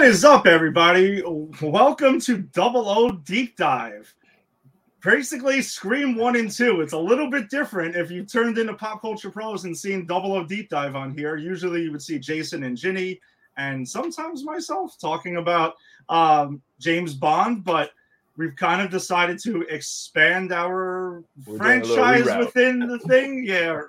What is up, everybody? Welcome to Double O Deep Dive. Basically, Scream 1 and 2. It's a little bit different if you turned into Pop Culture Pros and seen Double O Deep Dive on here. Usually, you would see Jason and Ginny, and sometimes myself talking about um, James Bond, but we've kind of decided to expand our We're doing a little franchise within the thing. Yeah,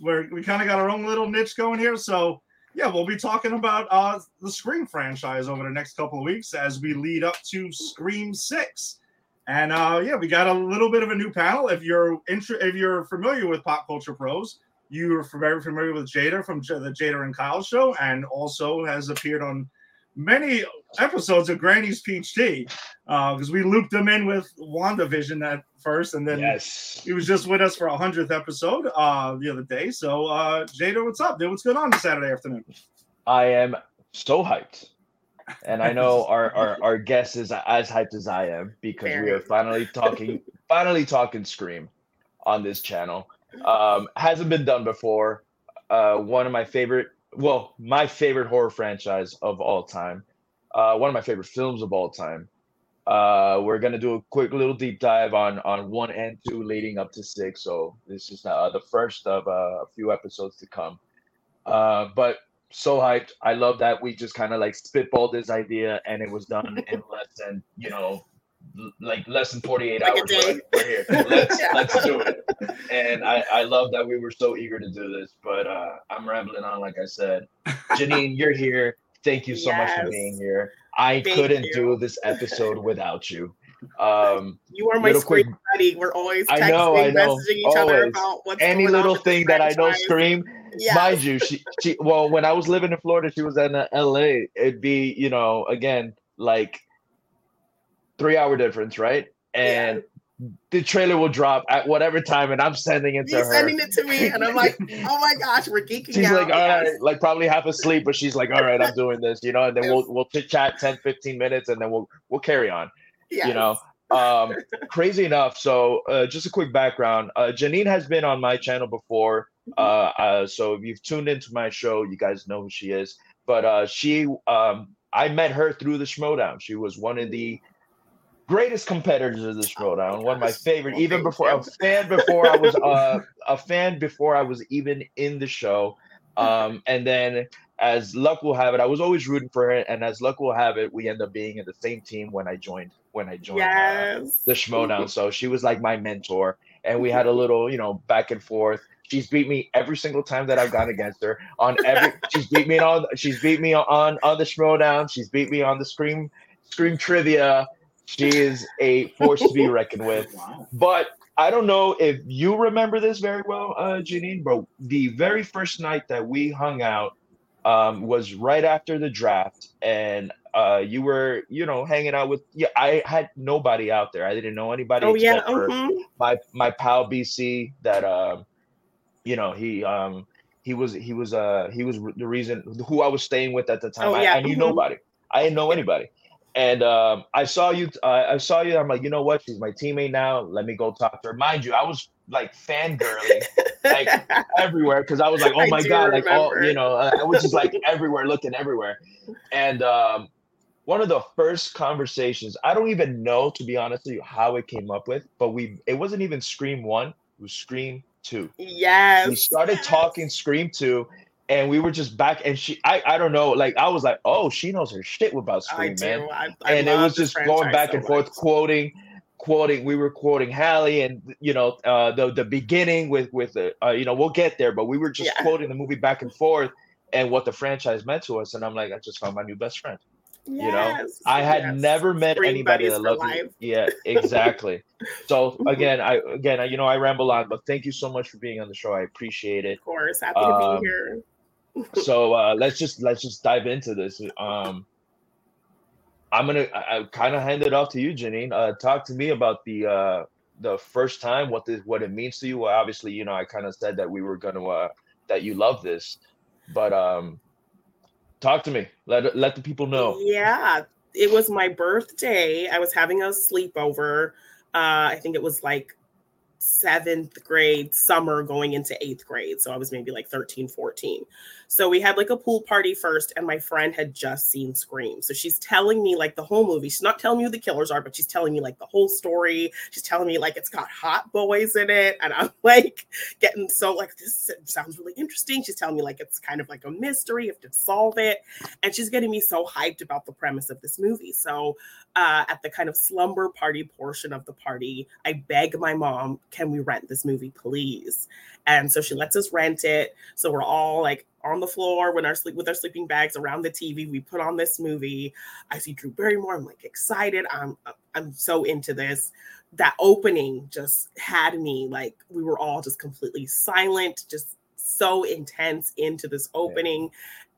we're, we kind of got our own little niche going here. So, yeah, we'll be talking about uh, the Scream franchise over the next couple of weeks as we lead up to Scream Six. And uh, yeah, we got a little bit of a new panel. If you're inter- if you're familiar with Pop Culture Pros, you're very familiar with Jada from J- the Jada and Kyle show, and also has appeared on many episodes of Granny's Peach Tea because we looped him in with WandaVision at first, and then Yes. he was just with us for a hundredth episode uh, the other day. So uh, Jada, what's up? Dude, what's going on this Saturday afternoon? I am so hyped. And I know our, our, our guest is as hyped as I am because we are finally talking finally talking Scream on this channel. Um, hasn't been done before. Uh, one of my favorite, well, my favorite horror franchise of all time. Uh, one of my favorite films of all time. Uh, we're gonna do a quick little deep dive on on one and two, leading up to six. So this is uh, the first of uh, a few episodes to come. Uh, but so hyped! I love that we just kind of like spitballed this idea, and it was done in less than you know, like less than forty eight Like hours. We're We're here. Let's Yeah. let's do it. And I I love that we were so eager to do this. But uh, I'm rambling on, like I said. Janine, you're here. Thank you so much for being here. I Thank couldn't you. do this episode without you. Um, You are my Little quick- screen buddy. We're always texting, I know, I know. messaging each other about what's any little thing that I know. Scream, Yes. mind you, she, she, well, when I was living in Florida, she was in uh, LA. It'd be, you know, again, like three hour difference, right? And the trailer will drop at whatever time, and I'm sending it to her. sending it to me, and I'm like, oh my gosh, we're geeking She's out. like, all right, yes. like probably half asleep, but she's like, all right, I'm doing this, you know, and then we'll we'll chit chat 10, 15 minutes, and then we'll we'll carry on. you know um crazy enough so uh, just a quick background uh janine has been on my channel before uh, uh so if you've tuned into my show you guys know who she is but uh she um i met her through the schmoedown she was one of the greatest competitors of the schmoedown one of my favorite even before a fan before i was uh, a fan before i was even in the show um and then as luck will have it, I was always rooting for her, and as luck will have it, we end up being in the same team when I joined when I joined uh, the Schmoedown. So she was like my mentor, and we had a little, you know, back and forth. She's beat me every single time that I've gone against her on every. she's beat me on. She's beat me on on the Schmoedown. She's beat me on the Scream Scream trivia. She is a force to be reckoned with. Wow. But I don't know if you remember this very well, uh, Janine, but the very first night that we hung out um, was right after the draft, and uh, you were, you know, hanging out with. Yeah, I had nobody out there. I didn't know anybody Oh yeah. except for mhm. my my pal BC. That um, you know, he um, he was he was uh he was the reason who I was staying with at the time. Oh, I, yeah, I knew mhm. nobody. I didn't know anybody. And um, I saw you. Uh, I saw you. I'm like, you know what? She's my teammate now. Let me go talk to her. Mind you, I was like fangirling like, everywhere because I was like, oh my god, like all you know, I was just like everywhere, looking everywhere. And um, one of the first conversations, I don't even know to be honest with you how it came up with, but we it wasn't even Scream One, it was Scream Two yes. we started talking scream 2 and we were just back and she i i don't know like i was like oh she knows her shit about scream man I, I and it was just going back so and forth quoting quoting we were quoting Hallie and you know uh the the beginning with with the uh, you know we'll get there but we were just Yeah. quoting the movie back and forth and what the franchise meant to us and i'm like i just found my new best friend yes, You know, I had yes. never met Scream anybody that loved me. Yeah, exactly. so again, I again, I, you know, I ramble on, but thank you so much for being on the show. I appreciate it. Of course, happy to Um, be here. So uh, let's just let's just dive into this. Um, I'm gonna I, I kind of hand it off to you, Janine. Uh, talk to me about the uh, the first time, what this what it means to you. Well, obviously, you know, I kind of said that we were gonna uh, that you love this, but um, talk to me. Let let the people know. Yeah, it was my birthday. I was having a sleepover. Uh, I think it was like seventh grade summer going into eighth grade. So I was maybe like 13, 14. So we had like a pool party first, and my friend had just seen Scream. So she's telling me like the whole movie. She's not telling me who the killers are, but she's telling me like the whole story. She's telling me like it's got hot boys in it. And I'm like getting so like, this sounds really interesting. She's telling me like it's kind of like a mystery, you have to solve it. And she's getting me so hyped about the premise of this movie. So uh, at the kind of slumber party portion of the party, I beg my mom, can we rent this movie, please? And so she lets us rent it. So we're all like on the floor when our sleep with our sleeping bags around the TV. We put on this movie. I see Drew Barrymore. I'm like excited. I'm uh, I'm so into this. That opening just had me like we were all just completely silent, just so intense into this opening.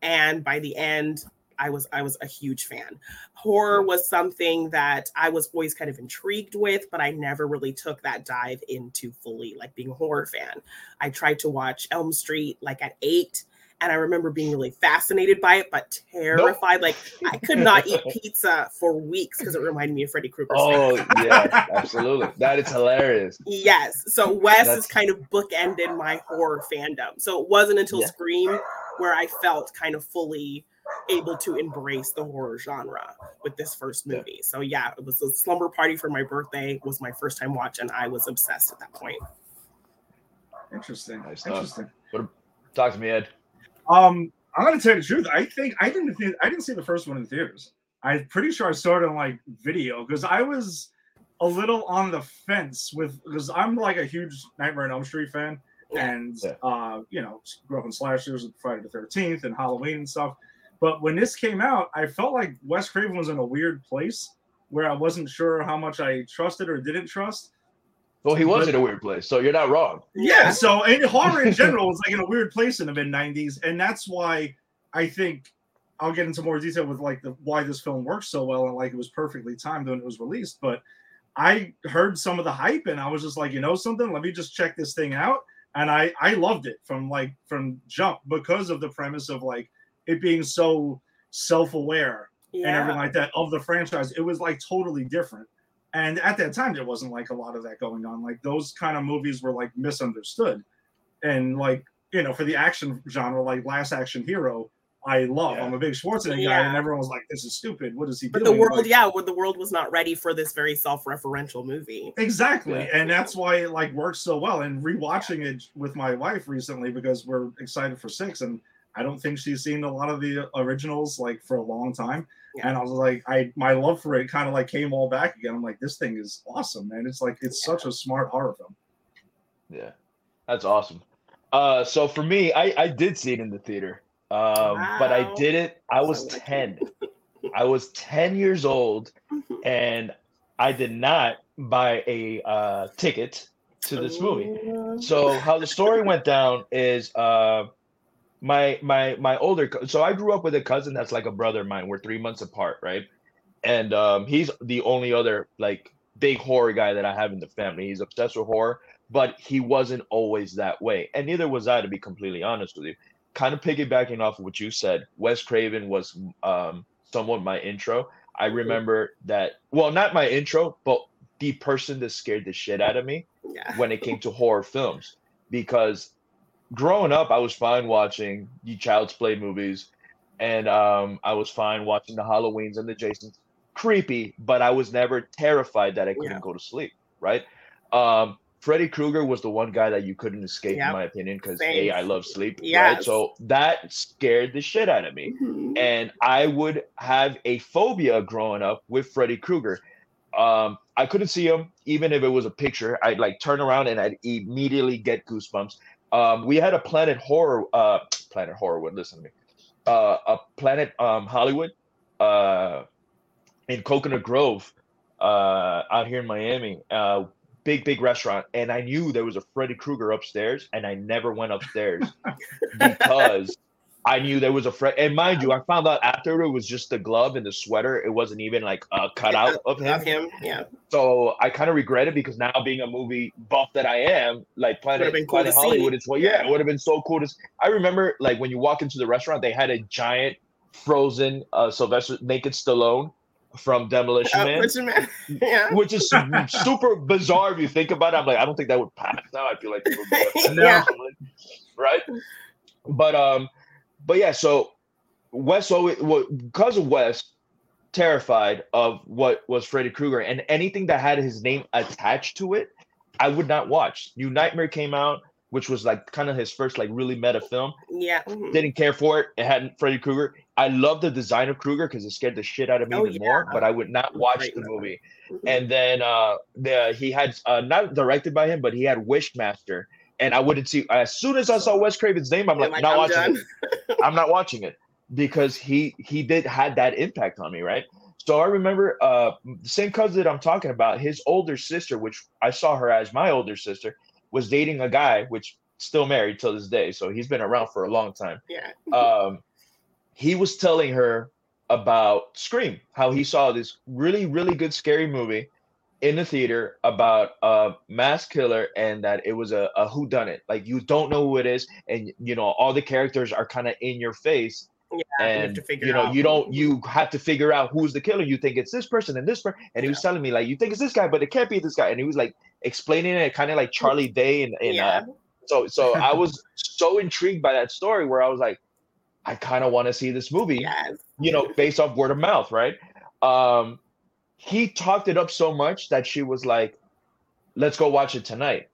Yeah. And by the end, I was I was a huge fan. Horror was something that I was always kind of intrigued with, but I never really took that dive into fully like being a horror fan. I tried to watch Elm Street like at 8 and I remember being really fascinated by it, but terrified. Nope. Like I could not eat pizza for weeks because it reminded me of Freddy Krueger. Oh yeah, absolutely. That is hilarious. Yes. So Wes That's... is kind of bookended my horror fandom. So it wasn't until yeah. Scream where I felt kind of fully able to embrace the horror genre with this first movie. Yeah. So yeah, it was a slumber party for my birthday. Was my first time watching. I was obsessed at that point. Interesting. Nice Interesting. What, talk to me, Ed. Um, I'm gonna tell you the truth. I think I didn't think I didn't see the first one in theaters. I'm pretty sure I saw it on like video because I was a little on the fence with because I'm like a huge Nightmare on Elm Street fan, and yeah. uh, you know, grew up in slashers, and Friday the Thirteenth, and Halloween and stuff. But when this came out, I felt like Wes Craven was in a weird place where I wasn't sure how much I trusted or didn't trust. Well, he was but, in a weird place, so you're not wrong. Yeah. So, and horror in general was like in a weird place in the mid '90s, and that's why I think I'll get into more detail with like the why this film works so well and like it was perfectly timed when it was released. But I heard some of the hype, and I was just like, you know, something. Let me just check this thing out, and I I loved it from like from jump because of the premise of like it being so self-aware yeah. and everything like that of the franchise. It was like totally different. And at that time, there wasn't like a lot of that going on. Like those kind of movies were like misunderstood. And like, you know, for the action genre, like Last Action Hero, I love. Yeah. I'm a big Schwarzenegger yeah. guy, and everyone was like, "This is stupid. What is he but doing?" the world, like, yeah, where the world was not ready for this very self-referential movie. Exactly, yeah. and that's why it like works so well. And rewatching it with my wife recently because we're excited for six, and I don't think she's seen a lot of the originals like for a long time. Yeah. And I was like, I my love for it kind of like came all back again. I'm like, this thing is awesome, man. It's like it's yeah. such a smart horror film. Yeah, that's awesome. Uh, so for me, I I did see it in the theater, um, wow. but I did it. I was ten. I was ten years old, and I did not buy a uh, ticket to this movie. So how the story went down is. Uh, my my my older so I grew up with a cousin that's like a brother of mine. We're three months apart, right? And um, he's the only other like big horror guy that I have in the family. He's obsessed with horror, but he wasn't always that way, and neither was I, to be completely honest with you. Kind of piggybacking off of what you said, Wes Craven was um, somewhat my intro. I remember that, well, not my intro, but the person that scared the shit out of me yeah. when it came to horror films because growing up, I was fine watching the Child's Play movies, and um, I was fine watching the Halloweens and the Jasons. Creepy, but I was never terrified that I couldn't yeah. go to sleep. Right? Um, Freddy Krueger was the one guy that you couldn't escape, yep. in my opinion, because a I love sleep. Yes. Right, so that scared the shit out of me, mm-hmm. and I would have a phobia growing up with Freddy Krueger. Um, I couldn't see him, even if it was a picture. I'd like turn around and I'd immediately get goosebumps. Um, we had a Planet Horror, uh, Planet Horrorwood. Listen to me. Uh, a Planet um, Hollywood uh, in Coconut Grove uh, out here in Miami. Uh, big big restaurant, and I knew there was a Freddy Krueger upstairs, and I never went upstairs because I knew there was a friend, and mind you, I found out after it was just the glove and the sweater. It wasn't even like a cutout of him. Of him, yeah. So I kind of regret it because now being a movie buff that I am, like Planet, cool Planet Hollywood, it's well, yeah, it would have been so cool to. I remember like when you walk into the restaurant, they had a giant frozen uh, Sylvester naked Stallone from Demolition Uh, Man, Man. yeah. which is super bizarre if you think about it. I'm like, I don't think that would pass now. I feel like it would be No. yeah. right? But um, but yeah, so Wes always well, because of Wes terrified of what was Freddy Krueger and anything that had his name attached to it, I would not watch. New Nightmare came out, which was like kind of his first like really meta film. Yeah. mhm. Didn't care for it. It had Freddy Krueger. I love the design of Krueger because it scared the shit out of me Oh, even more. But I would not watch the movie. Mhm. And then uh, the he had uh, not directed by him, but he had Wishmaster. And I wouldn't see as soon as I saw Wes Craven's name, I'm You're like, not I'm watching done. it. I'm not watching it because he he did had that impact on me, right? So I remember uh the same cousin that I'm talking about, his older sister, which I saw her as my older sister, was dating a guy which still married till this day. So he's been around for a long time. Yeah. Um he was telling her about Scream, how he saw this really, really good scary movie in the theater about a mass killer and that it was a, a who done it. Like you don't know who it is, and you know, all the characters are kind of in your face. Yeah, you have And to figure you know, you don't you have to figure out who's the killer. You think it's this person and this person. And he was telling me, like, you think it's this guy, but it can't be this guy. And he was like explaining it kind of like Charlie Day and, and yeah. uh, so so I was so intrigued by that story where I was like, I kind of want to see this movie yes. you know, based off word of mouth, right? Um, he talked it up so much that she was like, "Let's go watch it tonight."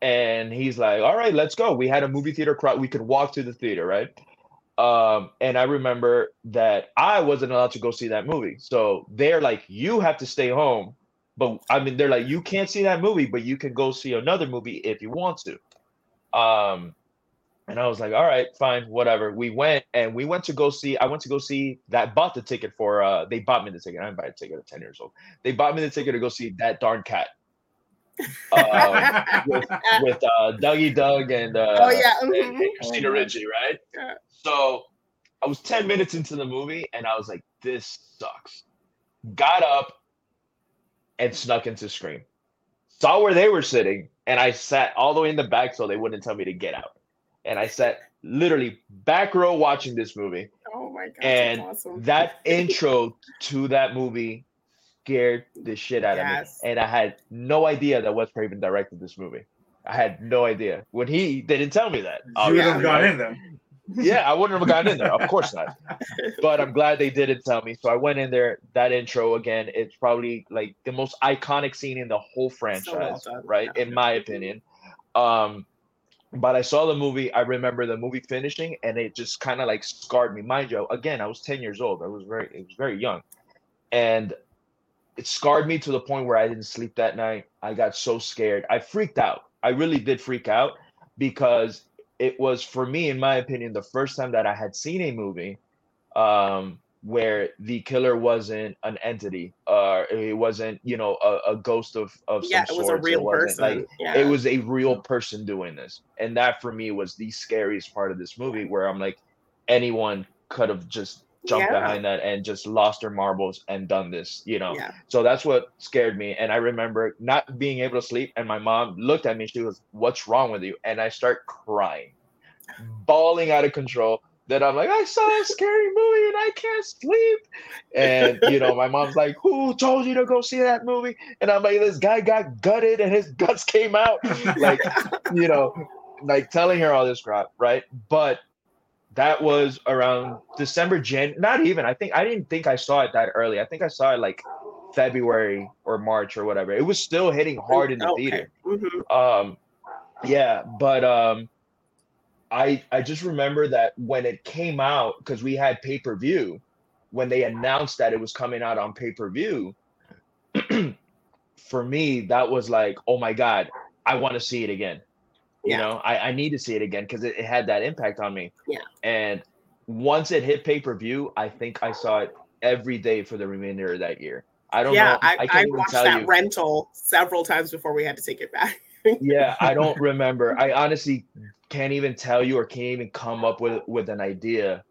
And he's like, "All right, let's go." We had a movie theater crowd. We could walk to the theater, right? Um, and I remember that I wasn't allowed to go see that movie. So they're like, "You have to stay home." But I mean, they're like, "You can't see that movie, but you can go see another movie if you want to." Um, and I was like, all right, fine, whatever. We went and we went to go see, I went to go see that bought the ticket for uh they bought me the ticket. I didn't buy a ticket at 10 years old. They bought me the ticket to go see that darn cat. Uh, with, with uh Dougie Doug and uh oh yeah. and, mhm. and Christina Ricci, right? Yeah. So I was 10 minutes into the movie and I was like, this sucks. Got up and snuck into Scream. Saw where they were sitting, and I sat all the way in the back so they wouldn't tell me to get out. And I sat literally back row watching this movie. Oh my god. And that's awesome. That intro to that movie scared the shit out Yes. of me. And I had no idea that Wes Craven directed this movie. I had no idea. When he they didn't tell me that. You would obviously, have gone in then. yeah, I wouldn't have gotten in there. Of course not. But I'm glad they didn't tell me. So I went in there. That intro again, it's probably like the most iconic scene in the whole franchise, done, right? yeah. In my opinion. Um, but I saw the movie. I remember the movie finishing, and it just kind of like scarred me. Mind you, again, I was 10 years old. I was very, it was very young, and it scarred me to the point where I didn't sleep that night. I got so scared. I freaked out. I really did freak out because it was for me in my opinion the first time that i had seen a movie um where the killer wasn't an entity or it wasn't you know a, a ghost of of yeah, some it was a real person. like yeah. it was a real person doing this and that for me was the scariest part of this movie where i'm like anyone could have just jumped Yeah. behind that and just lost their marbles and done this you know yeah. so that's what scared me. And I remember not being able to sleep. And my mom looked at me. She was, What's wrong with you? And I start crying, bawling out of control. That I'm like, I saw a scary movie and I can't sleep. And, you know, my mom's like, Who told you to go see that movie? And I'm like, This guy got gutted and his guts came out. Like, you know, like telling her all this crap, right? But that was around December, Jan. Not even. I think I didn't think I saw it that early. I think I saw it like February or March or whatever. It was still hitting hard in the Okay. theater. Mhm. Um, yeah, but um, I I just remember that when it came out because we had pay per view. When they announced that it was coming out on pay per view, for me that was like, oh my god, I want to see it again. You know, I, I need to see it again because it, it had that impact on me. Yeah. And once it hit pay per view, I think I saw it every day for the remainder of that year. I don't Yeah, know. I, I, even watched that you. rental several times before we had to take it back. yeah, I don't remember. I honestly can't even tell you or can't even come up with with an idea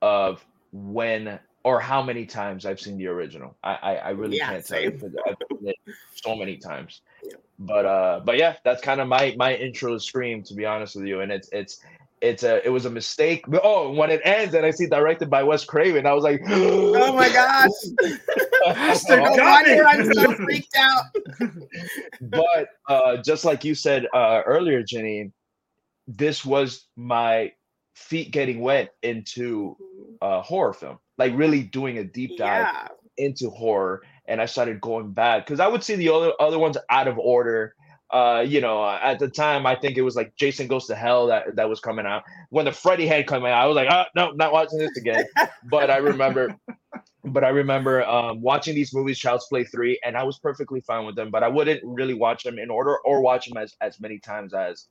of when or how many times I've seen the original. I I, I really Yeah, can't tell you because I've seen it so many times. Yeah. But uh, but yeah, that's kind of my my intro to Scream, to be honest with you. And it's it's it's a it was a mistake. But, oh, when it ends and I see directed by Wes Craven, I was like, oh my gosh, no Got it. I'm so freaked out. but uh, just like you said uh, earlier, Janine, this was my feet getting wet into uh, horror film, like really doing a deep dive Yeah, into horror, and I started going back because I would see the other other ones out of order. Uh, you know, at the time, I think it was like Jason Goes to Hell that that was coming out. When the Freddy head came out, I was like, oh no, not watching this again. but I remember, but I remember um, watching these movies, Child's Play three, and I was perfectly fine with them. But I wouldn't really watch them in order or watch them as as many times as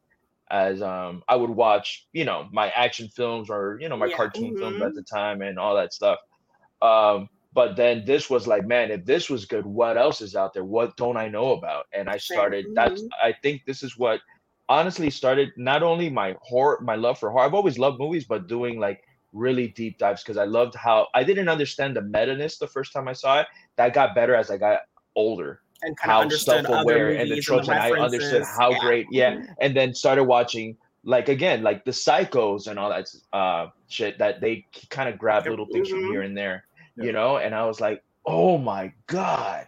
as um I would watch, you know, my action films or you know my Yeah, cartoon films mhm. at the time and all that stuff. Um, but then this was like, man, if this was good, what else is out there? What don't I know about? And I started. That's Mhm. I think this is what honestly started not only my horror, my love for horror. I've always loved movies, but doing like really deep dives because I loved how I didn't understand the meta-ness the first time I saw it. That got better as I got older and kind of how understood other self-aware and the movies tropes and, I understood how Yeah. great yeah and then started watching like again like the psychos and all that uh shit that they kind of grab little things from Mhm. here and there Yeah. you know and I was like oh my god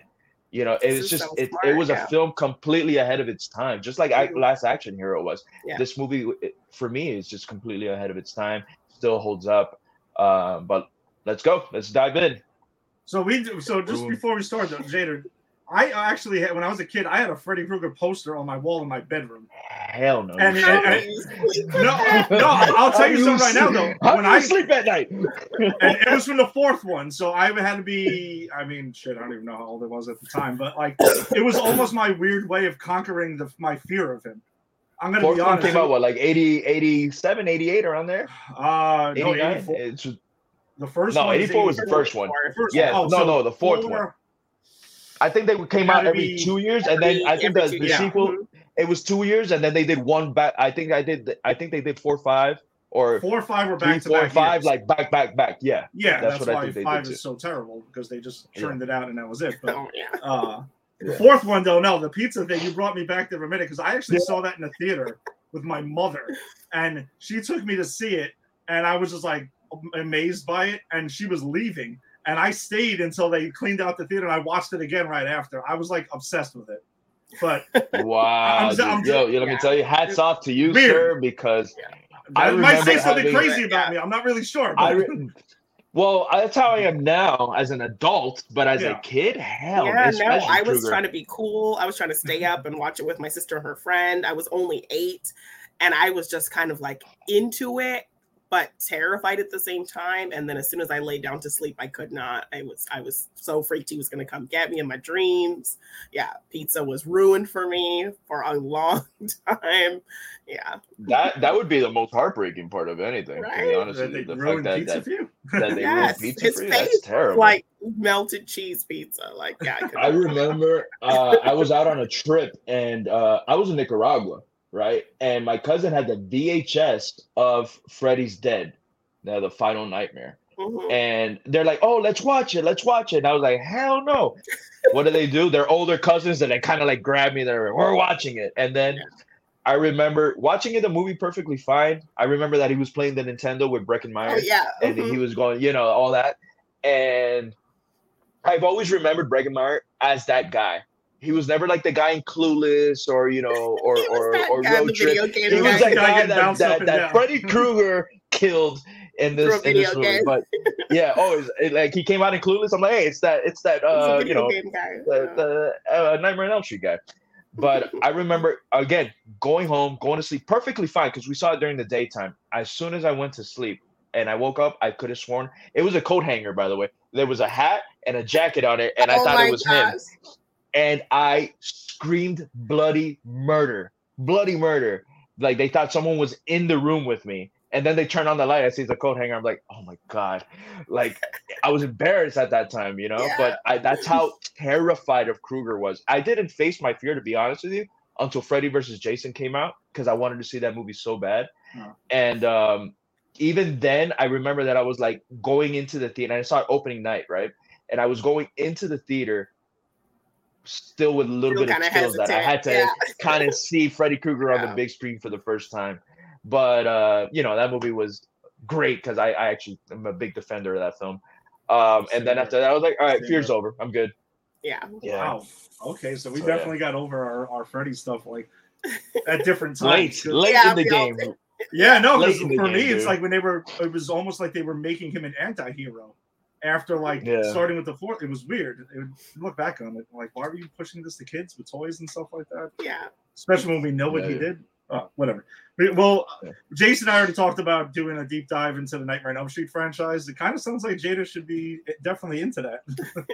you know This it's is just so it, it was yeah. a film completely ahead of its time just like I, Mhm. last action hero was Yeah. this movie it- for me is just completely ahead of its time still holds up uh, but let's go let's dive in So we do- so just Boom. before we start, though, Jader, I actually had, when I was a kid, I had a Freddy Krueger poster on my wall in my bedroom. hell no And- and- and- No, no, I'll tell you How something right now, though. How When do you I sleep at night? and it was from the fourth one, so I had to be. I mean, shit, I don't even know how old I was at the time, but like, it was almost my weird way of conquering the, my fear of him. I'm gonna Fourth be one honest. came out what like 80, 87, 88 around there. Uh, no, 84. It's The first no, one 84 was the first one. The first Yeah, one. Oh, no, so no, the fourth four- one. I think they came out to every be two years, and then I think Every the, two- the yeah. sequel Mhm. it was two years, and then they did one back. I think I did. I think they did four, five, or Four or five were three, back to four, back. five, years. like back, back, back. Yeah, yeah, that's that's, what I why think they five did is so terrible because they just Yeah. churned it out and that was it. But Oh, yeah. uh, the fourth one though, no, the pizza thing, you brought me back there for a minute because I actually Yeah. saw that in the theater with my mother, and she took me to see it, and I was just like amazed by it, and she was leaving, and I stayed until they cleaned out the theater, and I watched it again right after. I was like obsessed with it, but wow. I'm- I'm- dude. yo, yo, let me tell you, hats off to you, Weird. sir, because I that might say something having- crazy about Yeah. me. I'm not really sure. I. Re- well, that's how I am now as an adult, but as Yeah. a kid, hell, yeah, no, I was Krueger. trying to be cool. I was trying to stay up and watch it with my sister and her friend. I was only eight, and I was just kind of like into it, but terrified at the same time. And then as soon as I laid down to sleep, I could not. I was I was so freaked he was going to come get me in my dreams. Yeah, pizza was ruined for me for a long time. Yeah, That that would be the most heartbreaking part of anything. To be honest that with you, the fact that, pizza that, that they Yes, ruined pizza his for you, that's face terrible. like melted cheese pizza. Like yeah, I, I remember uh, I was out on a trip and uh, I was in Nicaragua, right? And my cousin had the VHS of Freddy's Dead, the, the Final Nightmare. Mhm. And they're like, "Oh, let's watch it, let's watch it." And I was like, "Hell no!" what do they do? They're older cousins, and they kind of like grab me. They're we're watching it, and then. I remember watching it, the movie perfectly fine. I remember that he was playing the Nintendo with Breckin Meyer Oh yeah, and mhm. he was going, you know, all that. And I've always remembered Breckin Meyer as that guy. He was never like the guy in Clueless or you know or or or guy Road Trip. He was that Guy guy that that, that. Freddy Krueger killed in this in this movie. game. But yeah, oh, it's, like he came out in Clueless. I'm like, hey, it's that it's that He's a uh you video know game guy. the, the uh, Nightmare on Elm Street guy. But I remember again going home, going to sleep perfectly fine because we saw it during the daytime. As soon as I went to sleep and I woke up, I could have sworn it was a coat hanger. By the way, there was a hat and a jacket on it, and I Oh thought it was him. And I screamed bloody murder, bloody murder. Like they thought someone was in the room with me. And then they turn on the light. I see the coat hanger. I'm like, oh my god! Like I was embarrassed at that time, you know. Yeah. But I, that's how terrified of Krueger was. I didn't face my fear, to be honest with you, until Freddy versus Jason came out because I wanted to see that movie so bad. Oh. And um, even then, I remember that I was like going into the theater. And I saw it opening night, right? And I was going into the theater, still with a little Still bit of kinda chills that I had to yeah. kind of see Freddy Krueger on the big screen for the first time. but uh, you know that movie was great because I, I actually am a big defender of that film. Um, and then after that, I was like, all right, fear's here. over. I'm good. Yeah. Yeah. Wow. Okay, so we So, yeah. definitely got over our, our Freddy stuff like at different times. late Yeah, in the game. Yeah, no, Late because for game, me, it's dude. like when they were, it was almost like they were making him an anti-hero. After like Yeah. starting with the fourth, it was weird. It would, look back on it, like why were you pushing this to kids with toys and stuff like that? Yeah. Especially when we know what he Yeah. did. Oh, whatever. Well, Yeah. Jason and I already talked about doing a deep dive into the Nightmare on Elm Street franchise. It kind of sounds like Jada should be definitely into that.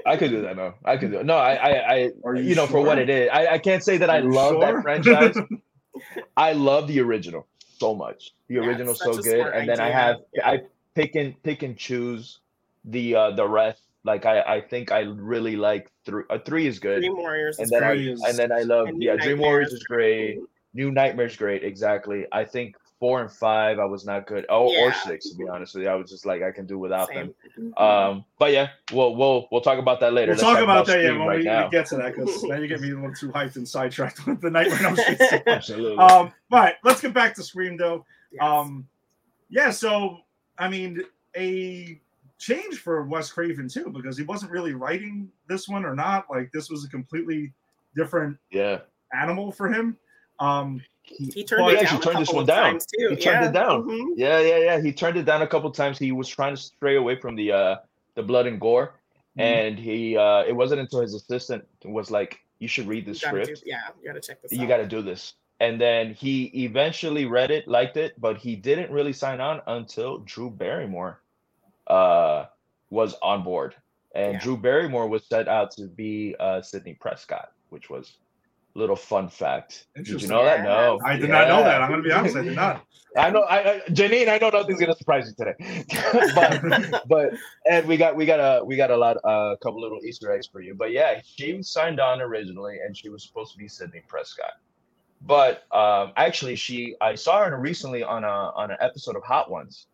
I could do that. No, I could do it. No, I, I, I Are you, you know, for what it is, I, I can't say that I Are you love sure? that franchise. I love the original so much. The Yeah, original's so good, smart and then I have Yeah. I pick and pick and choose the uh the rest. Like I, I think I really like three. Uh, three is good, Dream Warriors and is then I great. is- and then I love And New yeah. Dream Nightmares Warriors is is great. New Nightmares great. Exactly. I think four and five I was not good. Oh, or six to be honest with you. I was just like I can do without them. Same. Um, but yeah, we'll we'll we'll talk about that later. We'll Let's talk about that yeah Scream when right we, now. we get to that because now you get me a little too hyped and sidetracked with the Nightmare on Elm Street. stuff. Absolutely. um, but let's get back to Scream though. Yes. Um, yeah, so I mean, a change for Wes Craven too because he wasn't really writing this one or not. Like this was a completely different yeah. animal for him. Um, he turned Well, it he down actually a turned this one down. too. He turned yeah. it down. Mhm. Yeah, yeah, yeah. He turned it down a couple times. He was trying to stray away from the uh the blood and gore, Mhm. and he uh it wasn't until his assistant was like, "You should read You this gotta do, script. yeah, you gotta check this You out. got to do this." And then he eventually read it, liked it, but he didn't really sign on until Drew Barrymore uh was on board, and Yeah. Drew Barrymore was set out to be uh Sidney Prescott, which was a little fun fact. Did you Interesting. know that? No, I did not know that. I'm gonna be honest, I did not. I know, I, I Janine. I know nothing's gonna surprise you today, but but and we got we got a we got a lot a couple little Easter eggs for you. But yeah, she signed on originally, and she was supposed to be Sidney Prescott. But um, actually, she I saw her recently on a on an episode of Hot Ones,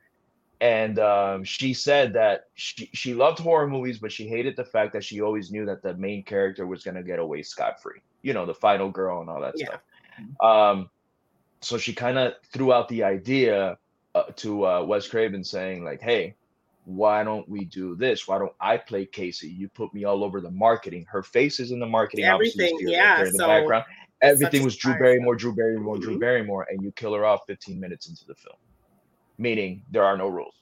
and um, she said that she she loved horror movies, but she hated the fact that she always knew that the main character was gonna get away scot free. You know, the final girl and all that Yeah. stuff. Um, so she kind of threw out the idea uh, to uh, Wes Craven, saying like, "Hey, why don't we do this? Why don't I play Casey? You put me all over the marketing. Her face is in the marketing. Everything, you see her yeah, in the so background. Everything was Drew. Barrymore, Drew Barrymore, Drew Mhm. Barrymore, and you kill her off 15 minutes into the film, meaning there are no rules,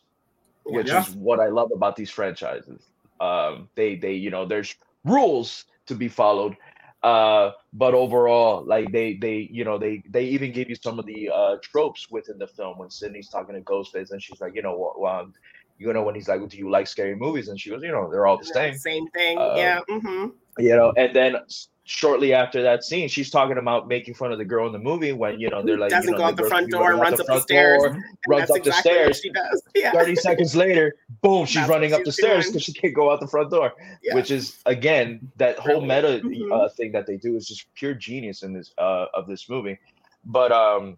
which Yeah. is what I love about these franchises. Um, they they you know there's rules to be followed, uh, but overall, like they they you know they they even gave you some of the uh, tropes within the film when Sidney's talking to Ghostface and she's like, you know what, well, you know when he's like, do you like scary movies? And she goes, you know, they're all the same Same thing. Um, yeah. hmm you know and then s- shortly after that scene she's talking about making fun of the girl in the movie when you know they're like Doesn't you know, go out the front door, runs up the stairs. Runs up exactly the stairs she does. Yeah. 30 seconds later boom she's That's running up the stairs because she can't go out the front door Yeah. which is again that whole meta Brilliant. uh, thing that they do is just pure genius in this uh of this movie but um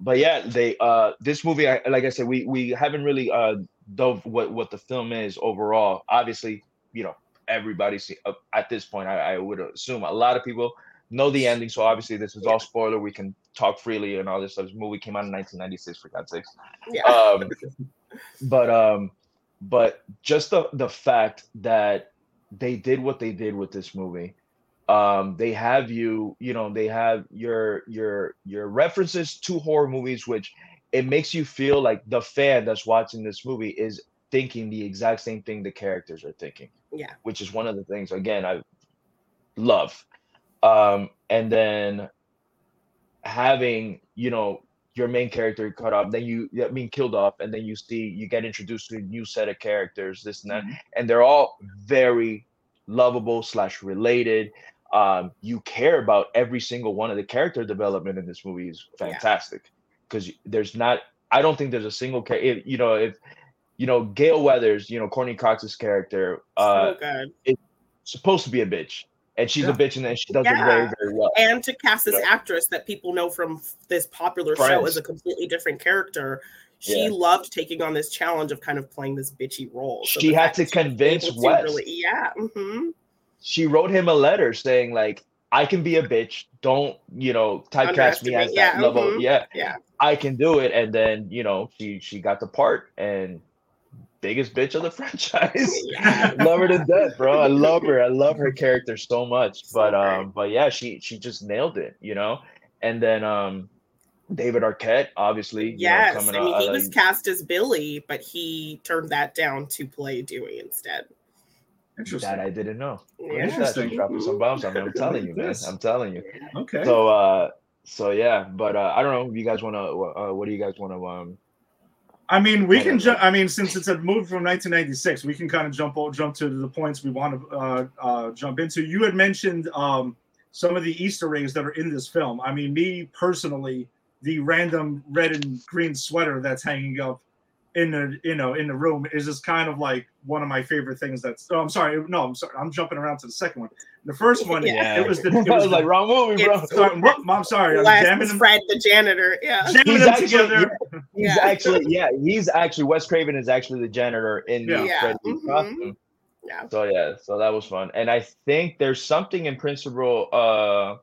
but yeah they uh this movie I, like i said we we haven't really uh dove what what the film is overall obviously you know everybody see uh, at this point I, I would assume a lot of people know the ending. So obviously this is all spoiler. We can talk freely and all this stuff. This movie came out in 1996 for god's sakes. Yeah. um but um but just the the fact that they did what they did with this movie. Um they have you you know they have your your your references to horror movies which it makes you feel like the fan that's watching this movie is thinking the exact same thing the characters are thinking Yeah. which is one of the things again i love. Um and then having you know your main character cut off then you I mean killed off and then you see you get introduced to a new set of characters this and that and they're all very lovable slash related. Um you care about every single one of the character development in this movie is fantastic because there's not i don't think there's a single character you know if you know gale weathers you know courteney cox's character uh so good. supposed to be a bitch and she's Yeah. a bitch and then she does it very very well And to cast this Yeah. actress that people know from this popular show as a completely different character, she Yeah. loved taking on this challenge of kind of playing this bitchy role. So She had to she convince able to Wes. really- yeah. hmm she wrote him a letter saying like I can be a bitch. Don't you know typecast me as that Yeah, level. mhm. Yeah, Yeah. I can do it. And then you know she she got the part and biggest bitch of the franchise. Yeah. love her to death, bro. I love her. I love her character so much. So But great. um, but yeah, she she just nailed it, you know. And then um, David Arquette, obviously, you know, Yes, I mean out, he uh, was cast as Billy, but he turned that down to play Dewey instead. Interesting. that I didn't know. Yeah. Look at that. Interesting. She's dropping some bombs on me. I'm telling you, man. I'm telling you. Okay. So uh, so yeah, but uh, I don't know if you guys want to. Uh, what do you guys want to um? I mean, we can jump. I mean, since it's a movie from 1996, we can kind of jump jump to the points we want to uh, uh, jump into. You had mentioned um, some of the Easter eggs that are in this film. I mean, me personally, the random red and green sweater that's hanging up in the you know in the room is just kind of like one of my favorite things. That's oh, I'm sorry, no, I'm sorry, I'm jumping around to the second one. The first one, Yeah. it was the it was was like wrong movie, bro. Sorry, I'm sorry, I'm Les jamming them, Fred the janitor. Yeah. jamming He's them actually- together. He's Yeah. actually yeah, he's actually Wes Craven is actually the janitor in the Yeah. Yeah, Freddy mhm. costume. Yeah. So yeah, so that was fun. And I think there's something in Principal uh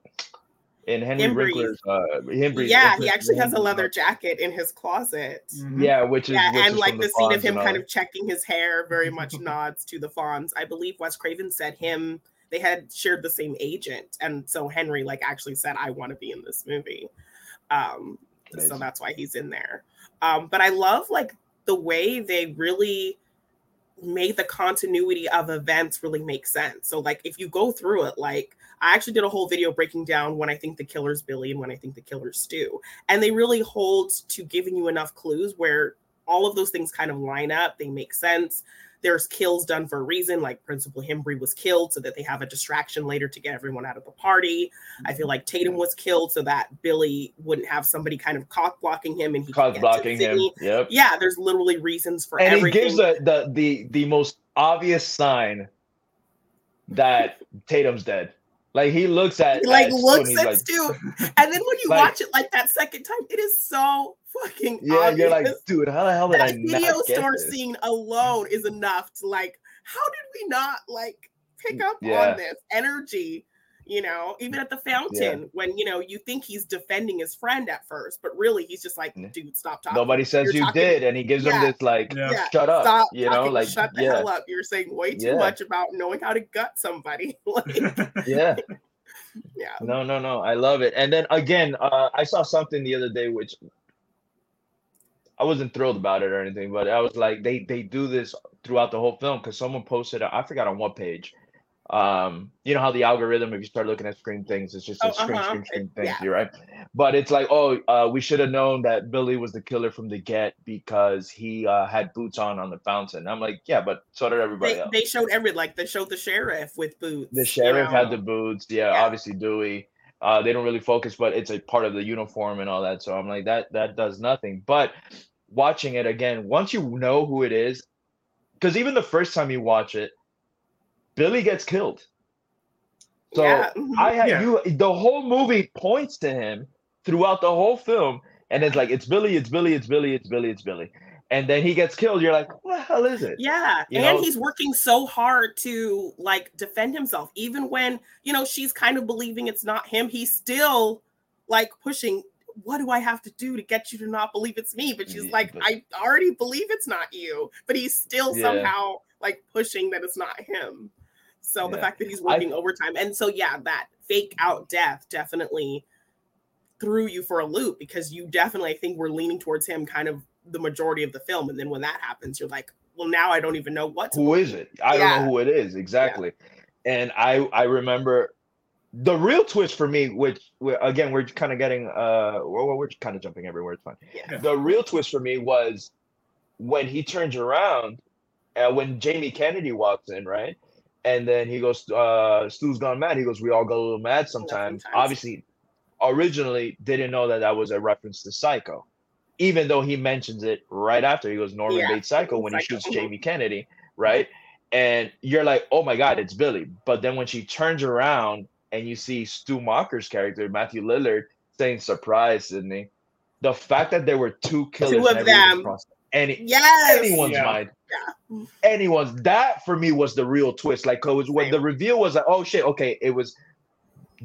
in Henry Himbry. Winkler's uh him Breathe- Yeah, in he Principal actually has a leather jacket in his closet. Mhm. Yeah, which is Yeah, which and is like from the scene of him and all kind of checking his hair very much nods to the Fonz. I believe Wes Craven said him they had shared the same agent, and so Henry like actually said, "I want to be in this movie." Um, so that's why he's in there. Um, but I love like the way they really made the continuity of events really make sense. So like if you go through it, like I actually did a whole video breaking down when I think the killer's Billy and when I think the killer's Stu. And they really hold to giving you enough clues where all of those things kind of line up, they make sense. There's kills done for a reason, like Principal Himbry was killed so that they have a distraction later to get everyone out of the party. I feel like Tatum was killed so that Billy wouldn't have somebody kind of cock blocking him and he could Cause get to blocking him. Yep. Yeah, there's literally reasons for everything. And he gives the the the most obvious sign that Tatum's dead. Like he looks at He, like at looks at like, Stu, and then when you Like- watch it like that second time, it is so fucking Yeah, obvious. you're like, dude, how the hell did I that not video store this? scene alone is enough to like, how did we not like pick mm, up Yeah. on this energy? You know, even at the fountain, when you know you think he's defending his friend at first, but really he's just like, dude, stop talking. Nobody says You're you talking- did, and he gives him this like, Yeah. Yeah, shut up, stop you know, talking, like shut the yeah, hell up. You're saying way too Yeah. much about knowing how to gut somebody. like, yeah. yeah. No, no, no. I love it. And then again, uh, I saw something the other day which I wasn't thrilled about it or anything, but I was like, they they do this throughout the whole film because someone posted, I forgot on what page. Um, you know how the algorithm, if you start looking at screen things, it's just a Oh, screen, uh-huh. screen, screen thing, yeah. you right? But it's like, oh, uh, we should have known that Billy was the killer from the get because he uh, had boots on on the fountain. I'm like, yeah, but so did everybody They, else. they showed every like they showed the sheriff with boots. The you sheriff had the boots. Yeah, Yeah. obviously Dewey. Uh, they don't really focus, but it's a part of the uniform and all that. So I'm like, that that does nothing. But watching it again, once you know who it is, because even the first time you watch it, Billy gets killed. So yeah. I had Yeah. you. The whole movie points to him throughout the whole film, and it's like it's Billy, it's Billy, it's Billy, it's Billy, it's Billy, and then he gets killed. You're like, what the hell is it? Yeah, You and know? he's working so hard to like defend himself, even when you know she's kind of believing it's not him. He's still like pushing. What do I have to do to get you to not believe it's me? But she's Yeah, like, but- I already believe it's not you. But he's still Yeah. somehow like pushing that it's not him. So the fact that he's I- working overtime, and so yeah, that fake out death definitely threw you for a loop because you definitely, I think, were leaning towards him kind of the majority of the film, and then when that happens, you're like, well, now I don't even know what. To who is it? I Yeah. don't know who it is exactly. And I I remember the real twist for me, which again we're kind of getting uh we're, we're kind of jumping everywhere. It's fine. Yeah. The real twist for me was when he turns around, uh, when Jamie Kennedy walks in, right? And then he goes, uh, Stu's gone mad. He goes, we all go a little mad sometimes. sometimes. Obviously, originally didn't know that that was a reference to Psycho, even though he mentions it right after. He goes, Norman Yeah, Bates Psycho when he shoots mhm. Jamie Kennedy, right? And you're like, oh my God, it's Billy. But then when she turns around and you see Stu Macher's character, Matthew Lillard, saying, surprise, Sidney. The fact that there were two killers Two of them. Any Yes. anyone's Yeah. mind. Yeah. Anyone's that for me was the real twist. Like, cause when Same. the reveal was like, oh shit, okay, it was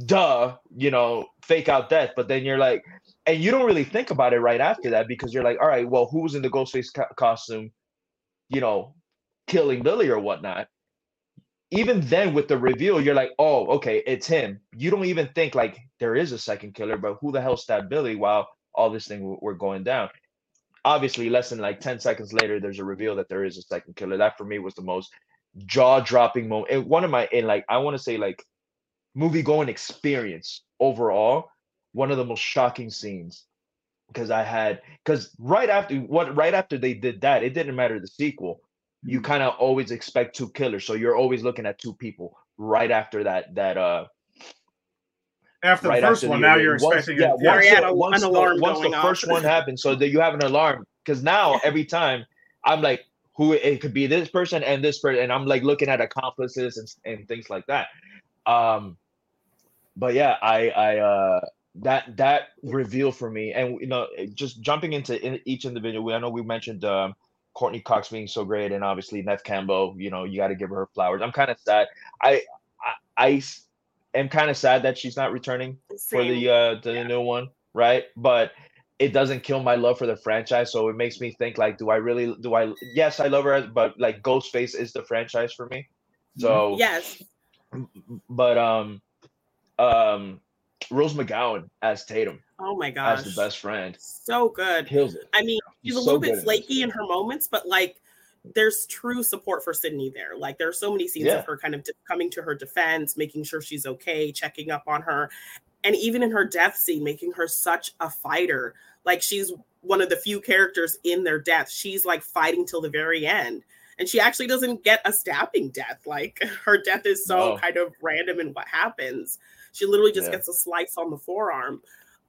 duh, you know, fake out death. But then you're like, and you don't really think about it right after that because you're like, all right, well, who's in the Ghostface co- costume, you know, killing Billy or whatnot? Even then, with the reveal, you're like, oh, okay, it's him. You don't even think like there is a second killer, but who the hell stabbed Billy while all this thing were going down? Obviously, less than like 10 seconds later, there's a reveal that there is a second killer. That for me was the most jaw dropping moment. And one of my, in like, I want to say like movie going experience overall one of the most shocking scenes because I had because right after what right after they did that, it didn't matter the sequel. You Mhm. kind of always expect two killers, so you're always looking at two people right after that. That uh, After right the first after one, the now you're expecting yeah, it. Yeah, once, the, once, an the, alarm once the off. first one happens, so that you have an alarm because now every time I'm like, who it could be this person and this person, and I'm like looking at accomplices and and things like that. Um, but yeah, I I uh that that reveal for me, and you know, just jumping into in each individual. I know we mentioned um Courteney Cox being so great, and obviously Neve Campbell. You know, you got to give her flowers. I'm kind of sad. I I, I am kind of sad that she's not returning for the uh the Yeah. new one, right? But it doesn't kill my love for the franchise, so it makes me think like, do I really do I? Yes, I love her, but like Ghostface is the franchise for me. So yes, but um, um, Rose McGowan as Tatum oh my gosh, as the best friend so good. kills it. I mean, she's a little bit flaky in her moments, but like there's true support for Sidney there. Like there are so many scenes Yeah. of her kind of coming to her defense, making sure she's okay, checking up on her, and even in her death scene, making her such a fighter. Like she's one of the few characters in their death. She's like fighting till the very end. And she actually doesn't get a stabbing death. Like her death is so No. kind of random in what happens. She literally just Yeah. gets a slice on the forearm.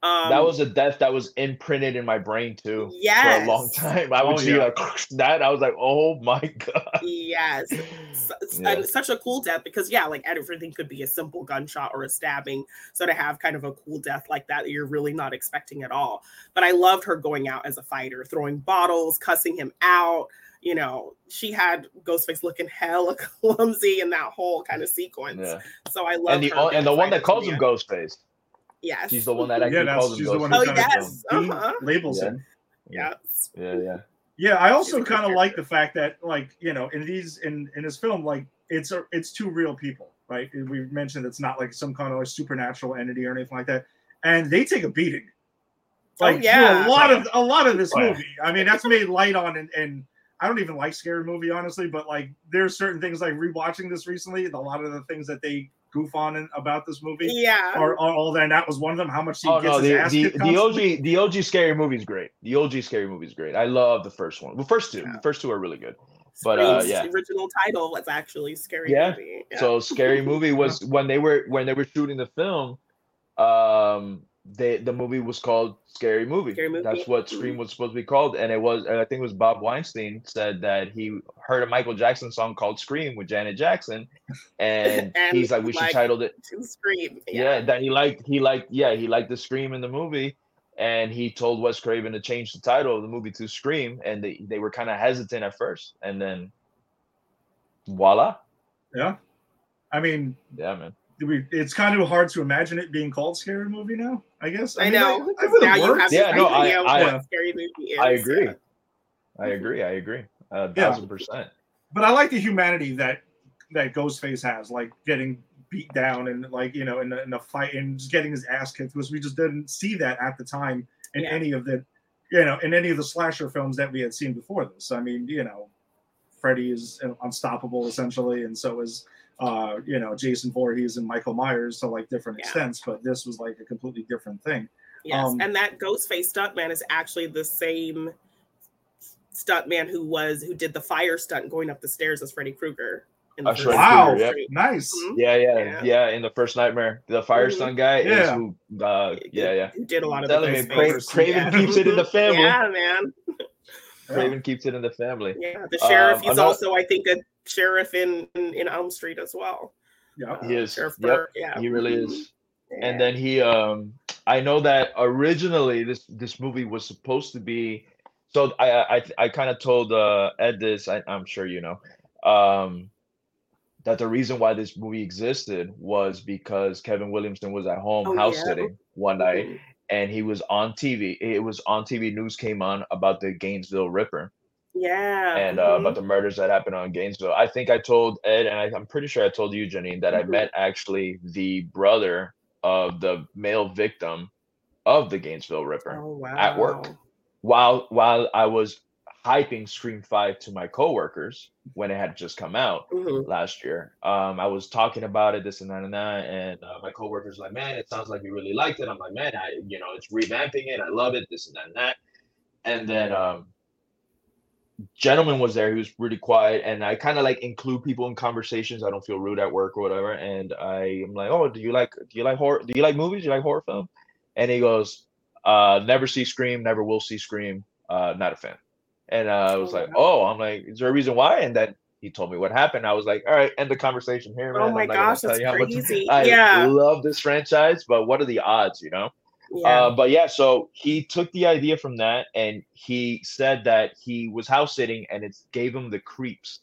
Um, that was a death that was imprinted in my brain too yes. for a long time. I would Oh, see yeah. like that. I was like, oh my god. Yes. S- s- Yeah. Such a cool death because, yeah, like everything could be a simple gunshot or a stabbing. So to have kind of a cool death like that, that you're really not expecting at all. But I loved her going out as a fighter, throwing bottles, cussing him out. You know, she had Ghostface looking hella clumsy in that whole kind of sequence. Yeah. So I love And the and the one that calls him. Ghostface. Yes. She's the one that actually Yeah, that's calls him she's the one Ghostface. who Oh, kind yes. Uh-huh. labels Yeah. him. Yes. Yeah, yeah. Yeah, I also She's a good kind of like the fact that, like, you know, in these in in this film, like, it's a it's two real people, right? We mentioned it's not like some kind of like supernatural entity or anything like that, and they take a beating. Oh, Like, through yeah. a lot of a lot of this Oh, yeah. movie. I mean, that's made light on, and, and I don't even like scary movie honestly, but like, there's certain things like rewatching this recently, and a lot of the things that they goof on in, about this movie Yeah. are, are all that. And that was one of them. How much he Oh gets no, his the ass the, the. OG the OG scary movie is great. The OG scary movie is great. I love the first one. The first two, Yeah. the first two are really good. But, uh, Scream's yeah. original title was actually Scary Yeah. Movie. Yeah. So scary movie was when they were when they were shooting the film. Um, they the movie was called Scary Movie. Scary Movie. That's what Scream mm-hmm. was supposed to be called, and it was. And I think it was Bob Weinstein said that he heard a Michael Jackson song called Scream with Janet Jackson, and, And he's like, we should like- title it to Scream. yeah. that he liked he liked yeah he liked the scream in the movie and he told wes craven to change the title of the movie to scream and they, they were kind of hesitant at first and then voila Yeah, I mean, yeah man we, it's kind of hard to imagine it being called scary movie now. I guess. I mean, know. like, because now you have Yeah, this no, I- idea I- what Scary Movie is. i agree i agree i agree a Yeah. thousand percent but I like the humanity that that Ghostface has, like getting beat down and like you know in a, in a fight and just getting his ass kicked because we just didn't see that at the time in Yeah. any of the you know in any of the slasher films that we had seen before this. I mean, you know, Freddy is unstoppable essentially, and so is uh, you know Jason Voorhees and Michael Myers to like different Yeah. extents. But this was like a completely different thing. Yes, Um, and that Ghostface stuntman is actually the same stuntman who was who did the fire stunt going up the stairs as Freddy Krueger. in the That's. Wow, Krueger, yep. Street. nice. Mhm. yeah, yeah Yeah. yeah in the first nightmare the firestone guy is who uh yeah yeah Who did a lot of telling the me Ghostface. Cra- craven yeah. keeps it in the family Yeah, man. craven keeps it in the family Yeah, the sheriff. Um, he's another- also, I think, a sheriff in in, in Elm Street as well. Yeah. Uh, He is. Sheriff Yep, Burke. Yeah, he really is Yeah. and then he um i know that originally this this movie was supposed to be so i i i kind of told uh ed this I, i'm sure you know um that the reason why this movie existed was because Kevin Williamson was at home Oh, house yeah. sitting one night Mhm. and he was on TV. It was on TV news came on about the Gainesville Ripper Yeah. and uh, mhm. about the murders that happened on Gainesville. I think I told Ed and I, I'm pretty sure I told you, Janine, that I Mhm. met actually the brother of the male victim of the Gainesville Ripper oh, wow. at work. while while I was hyping Scream Five to my coworkers when it had just come out Mhm. last year. Um, I was talking about it, this and that and that, and uh, my coworkers like, "Man, it sounds like you really liked it." I'm like, "Man, I you know, it's revamping it. I love it. This and that and that." And then um, gentleman was there. He was really quiet, and I kind of like include people in conversations. I don't feel rude at work or whatever. And I am like, "Oh, do you like do you like horror? Do you like movies? Do you like horror film?" And he goes, uh, "Never see Scream. Never will see Scream. Uh, not a fan." And uh, I was Oh, like. "Oh, I'm like, is there a reason why?" And then he told me what happened. I was like, "All right, end the conversation here, man." Oh my gosh, that's crazy. I yeah. love this franchise, but what are the odds, you know? Yeah. Uh, but yeah, so he took the idea from that and he said that he was house sitting and it gave him the creeps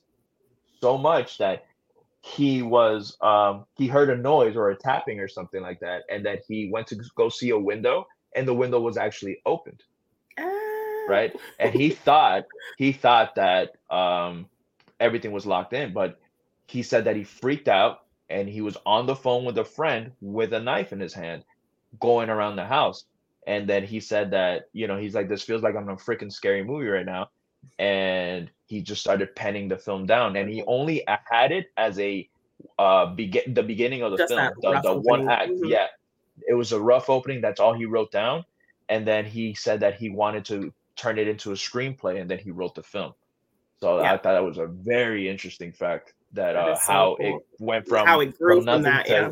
so much that he was um he heard a noise or a tapping or something like that and that he went to go see a window and the window was actually opened Ah. right and he thought he thought that um everything was locked in but he said that he freaked out and he was on the phone with a friend with a knife in his hand going around the house. And then he said that you know he's like this feels like i'm in a freaking scary movie right now. And he just started penning the film down. And he only had it as a uh begin the beginning of the Just film the, the one act. Mhm. yeah. It was a rough opening. That's all he wrote down. And then he said that he wanted to turn it into a screenplay and then he wrote the film. So i thought that was a very interesting fact that, That uh is so how cool. it went from How it grew from nothing that, to yeah.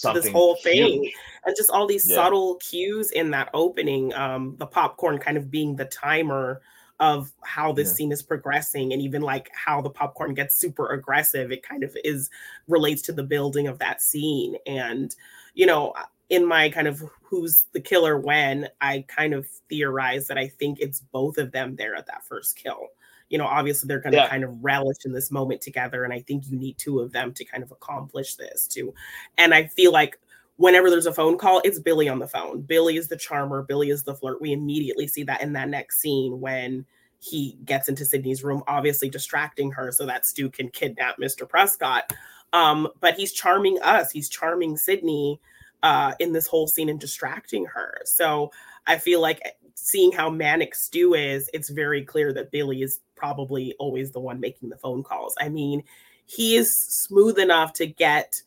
Something this whole thing huge. and just all these Yeah. subtle cues in that opening um the popcorn kind of being the timer of how this Yeah. scene is progressing and even like how the popcorn gets super aggressive it kind of is relates to the building of that scene and you know in my kind of who's the killer when i kind of theorize that i think it's both of them there at that first kill you know obviously they're going to Yeah. kind of relish in this moment together and i think you need two of them to kind of accomplish this too. And i feel like whenever there's a phone call it's billy on the phone. Billy is the charmer billy is the flirt. We immediately see that in that next scene when he gets into sidney's room obviously distracting her so that stu can kidnap mr prescott. Um, but he's charming us. He's charming sydney uh, in this whole scene and distracting her. So i feel like seeing how manic stu is it's very clear that billy is probably always the one making the phone calls i mean he is smooth enough to get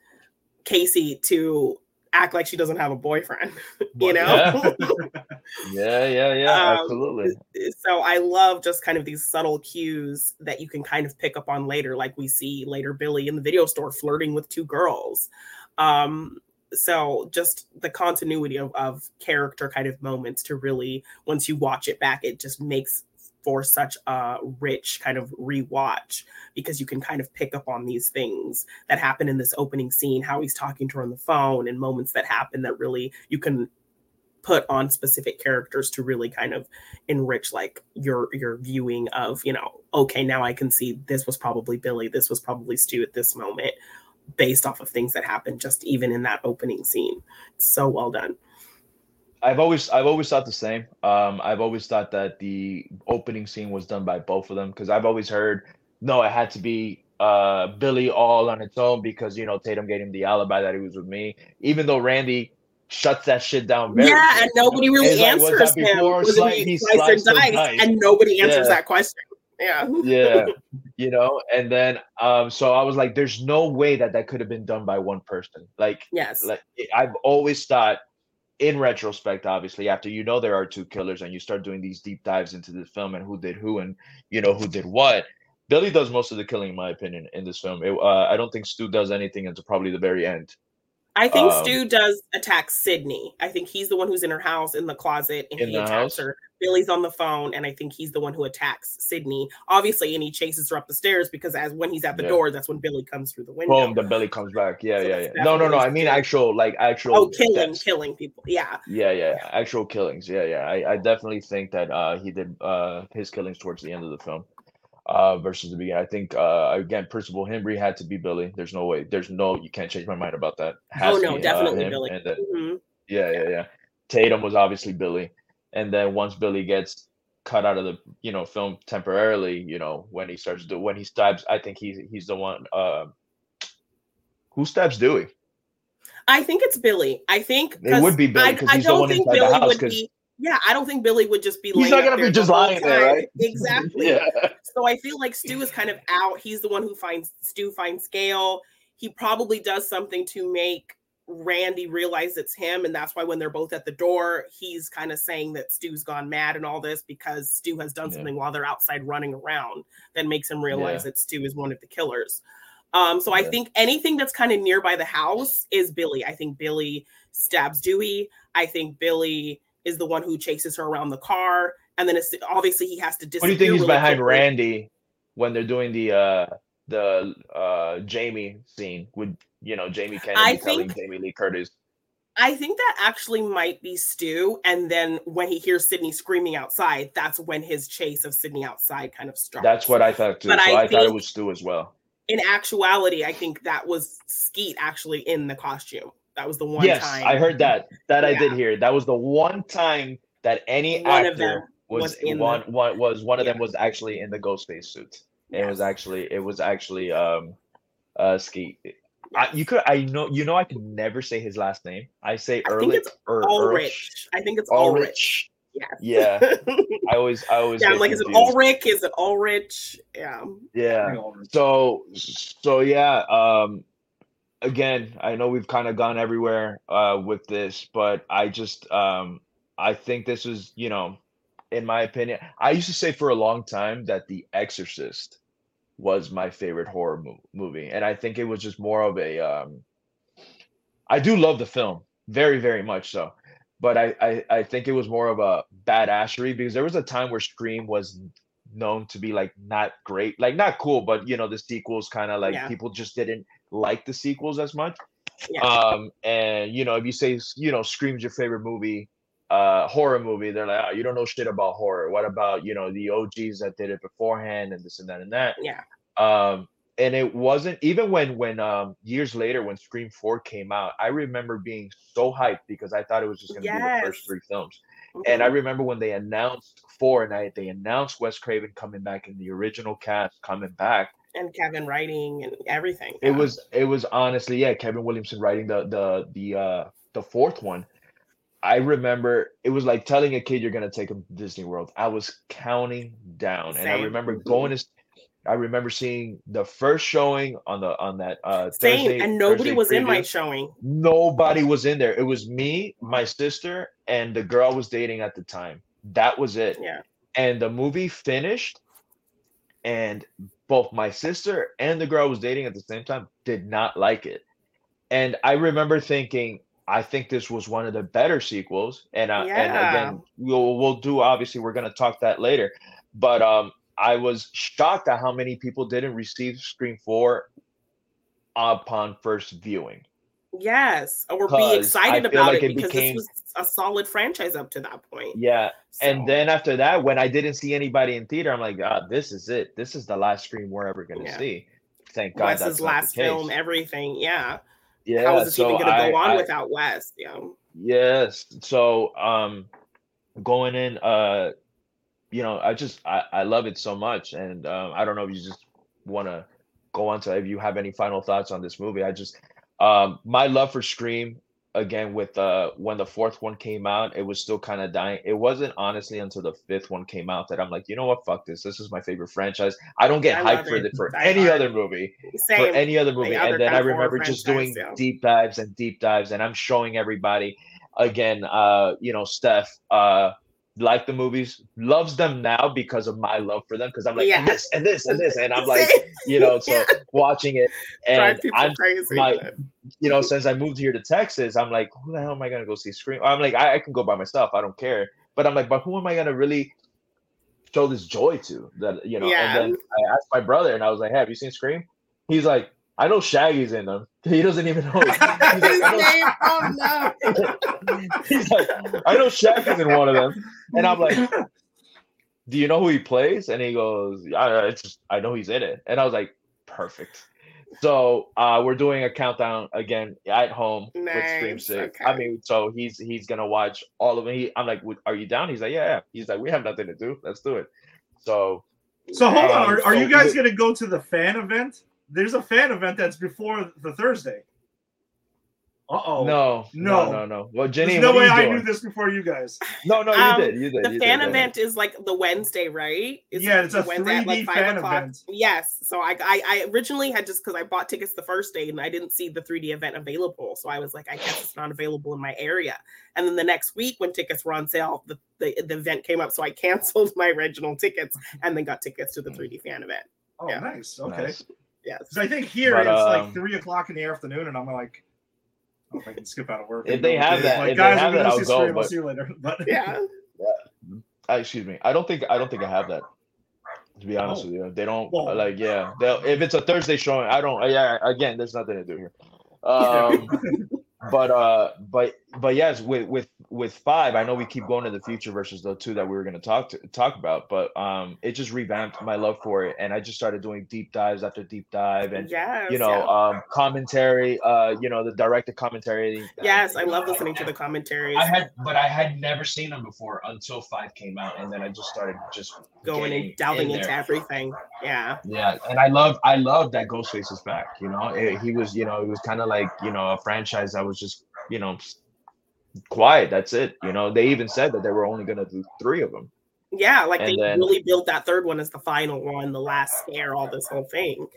casey to act like she doesn't have a boyfriend you know Yeah, yeah, yeah, Um, absolutely. so I love just kind of these subtle cues that you can kind of pick up on later, like we see later Billy in the video store flirting with two girls. Um, so just the continuity of, of character kind of moments to really, once you watch it back, it just makes for such a rich kind of rewatch because you can kind of pick up on these things that happen in this opening scene, how he's talking to her on the phone, and moments that happen that really you can put on specific characters to really kind of enrich like your your viewing of you know okay now i can see this was probably billy this was probably stu at this moment based off of things that happened just even in that opening scene so well done I've always I've always thought the same. Um, I've always thought that the opening scene was done by both of them because I've always heard no, it had to be uh Billy all on its own because you know Tatum gave him the alibi that he was with me, even though Randy shuts that shit down very yeah quick. and nobody really like, answers that him before was sli- it he slice or sliced or dice? and nobody answers Yeah. that question yeah. Yeah you know and then um so i was like there's no way that that could have been done by one person. Like yes. like i've always thought in retrospect obviously after you know there are two killers and you start doing these deep dives into the film and who did who and you know who did what billy does most of the killing in my opinion in this film. It- uh, i don't think stu does anything until probably the very end I think Um, Stu does attack Sidney. I think he's the one who's in her house in the closet and he attacks house? her. Billy's on the phone, and I think he's the one who attacks Sidney. Obviously, and he chases her up the stairs because as when he's at the Yeah. door, that's when Billy comes through the window. boom the belly comes back yeah So yeah yeah no no no i mean actual like actual oh, killing, killing people. Yeah. Yeah, yeah, yeah, actual killings. Yeah, yeah. I, I definitely think that uh he did uh his killings towards the end of the film. Uh, versus the beginning. I think uh, again, Principal Himbry had to be Billy. There's no way. There's no. You can't change my mind about that. Has oh no, be, uh, definitely him, Billy. and then- Mhm. yeah, yeah, yeah. Tatum was obviously Billy, and then once Billy gets cut out of the you know film temporarily, you know when he starts to when he stabs, I think he's he's the one. Uh, who stabs Dewey? I think it's Billy. I think It would be Billy, I, 'cause I he's the one think inside the house, would 'cause- be. Yeah, I don't think Billy would just be. He's not gonna be just lying there, right? Exactly. Yeah, So I feel like Stu is kind of out. He's the one who finds Stu finds Scale. He probably does something to make Randy realize it's him, and that's why when they're both at the door, he's kind of saying that Stu's gone mad and all this because Stu has done Yeah. something while they're outside running around that makes him realize Yeah. that Stu is one of the killers. Um, so I think anything that's kind of nearby the house is Billy. I think Billy stabs Dewey. I think Billy is the one who chases her around the car, and then it's obviously he has to What do you think he's really behind quickly. Randy when they're doing the uh the uh Jamie scene with you know Jamie Kennedy I telling think- Jamie Lee Curtis? I think that actually might be Stu. And then when he hears Sidney screaming outside, that's when his chase of Sidney outside kind of starts. That's what I thought too. But so I I, thought it was Stu as well. in actuality, I think that was Skeet actually in the costume. That was the one yes, time. I heard that. That I did hear. That was the one time that any One actor was, was in the- one, one was one of them was actually in the ghost Ghostface suit. It was actually it was actually um uh Skeet. I, you could I know you know I could never say his last name. I say I think Ehrlich it's or Ulrich. I think it's Ulrich. Ulrich. Yes. Yeah. I always I always yeah, I'm get like, is it. Ulrich? Is it Ulrich? Yeah. Yeah. So so yeah, um again, I know we've kind of gone everywhere uh with this, but I just um I think this is, you know, in my opinion, I used to say for a long time that The Exorcist was my favorite horror mo- movie, and I think it was just more of a um I do love the film, very very much so. But I, I I think it was more of a badassery because there was a time where Scream was known to be like not great, like not cool, but you know the sequels kind of like Yeah. people just didn't like the sequels as much. Yeah. Um, and you know if you say you know Scream's your favorite movie, uh, horror movie, they're like, oh, you don't know shit about horror. What about you know the OGs that did it beforehand and this and that and that. Yeah. Um, and it wasn't even when when um years later when Scream Four came out, I remember being so hyped because I thought it was just gonna be the first three films. And I Mhm. remember when they announced four and I they announced Wes Craven coming back in the original cast coming back. And Kevin writing and everything. It yeah. was it was honestly yeah Kevin Williamson writing the the the uh the fourth one. I remember it was like telling a kid you're gonna take him to Disney World. I was counting down, and I remember going to. I remember seeing the first showing on the on that uh same, Thursday, and nobody Thursday was in my showing. Nobody was in there. It was me, my sister, and the girl I was dating at the time. That was it. Yeah. And the movie finished, and both my sister and the girl I was dating at the same time did not like it. And I remember thinking, I think this was one of the better sequels. And uh, and again, we'll we'll do obviously we're gonna talk that later. But um I was shocked at how many people didn't receive Scream 4 upon first viewing. Yes, or be excited about like it it because became- this was a solid franchise up to that point. Yeah. And then after that, when I didn't see anybody in theater, I'm like, ah, this is it. This is the last screen we're ever gonna Yeah. see. Thank God that's Wes's not last film, everything. Yeah. Yeah. How is this so even going to go on I- without Wes? Yeah. Yes. So um going in uh you know, I just I, I love it so much and um I don't know if you just want to go on to if you have any final thoughts on this movie. I just um my love for Scream again with uh when the fourth one came out, it was still kind of dying. It wasn't honestly until the fifth one came out that I'm like, you know what, fuck this. This is my favorite franchise. I don't get I hyped for the, for any other movie Same. for any other movie. and then I remember just doing yeah. deep dives and deep dives, and I'm showing everybody again. Uh, you know, Steph uh like the movies, loves them now because of my love for them. Because I'm like Yeah. and this and this and this, and I'm like, you know, so Yeah. watching it, and I'm crazy. my- but- you know, since I moved here to Texas, I'm like, who the hell am I gonna go see Scream? I'm like, I, I can go by myself, I don't care. But I'm like, but who am I gonna really show this joy to? That you know, Yeah. and then I asked my brother, and I was like, hey, have you seen Scream? He's like, I know Shaggy's in them. He doesn't even know. He's like, His I know name, oh no. He's like, I know Shaq is in one of them. And I'm like, do you know who he plays? And he goes, I, it's just, I know he's in it. And I was like, perfect. So uh, we're doing a countdown again at home with Scream Nice, Six. I mean, so he's he's gonna watch all of it. He, I'm like, are you down? He's like, yeah, yeah. He's like, we have nothing to do. Let's do it. So So hold on, Um, are, are so you guys we- going to go to the fan event? There's a fan event that's before the Thursday. Uh oh. no, no. no, no, no. Well, Jenny, There's no way I knew this before you guys. No, no, you Um, did. You did. The you fan did, event is like the Wednesday, right? Yeah, it's the a 3D fan event. Yes. So I, I, I originally had just because I bought tickets the first day and I didn't see the 3D event available. So I was like, I guess it's not available in my area. And then the next week when tickets were on sale, the, the, the event came up. So I canceled my original tickets and then got tickets to the 3D fan event. Oh, Yeah. nice. Okay. Nice. Yes. Because I think here But, it's um, like three o'clock in the afternoon, and I'm like, I don't know if I can skip out of work. If they have to- that- like, if they guys, have I'm gonna that, see I'll go, Scream, I'll but- see you later. But Yeah. Uh, excuse me. I don't think I don't think I have that. To be honest Oh. with you, they don't Well- like. Yeah, they'll if it's a Thursday showing. I don't. Yeah, again, there's nothing to do here. Um, but uh, but but yes, with with with five, I know we keep going to the future versus the two that we were going to talk to talk about. But um, it just revamped my love for it, and I just started doing deep dives after deep dive, and yes. you know, yeah. um, commentary. Uh, you know, the directed commentary. yes. I love listening to the commentaries. I had, but I had never seen them before until five came out, and then I just started just going and delving in into there. everything. Yeah. Yeah, and I love, I love that Ghostface is back. You know, It- he was, you know, it was kind of like, you know, a franchise that was just, you know, s- quiet. That's it. You know, they even said that they were only gonna do three of them. Yeah, like And they then- really built that third one as the final one, the last scare, all this whole thing.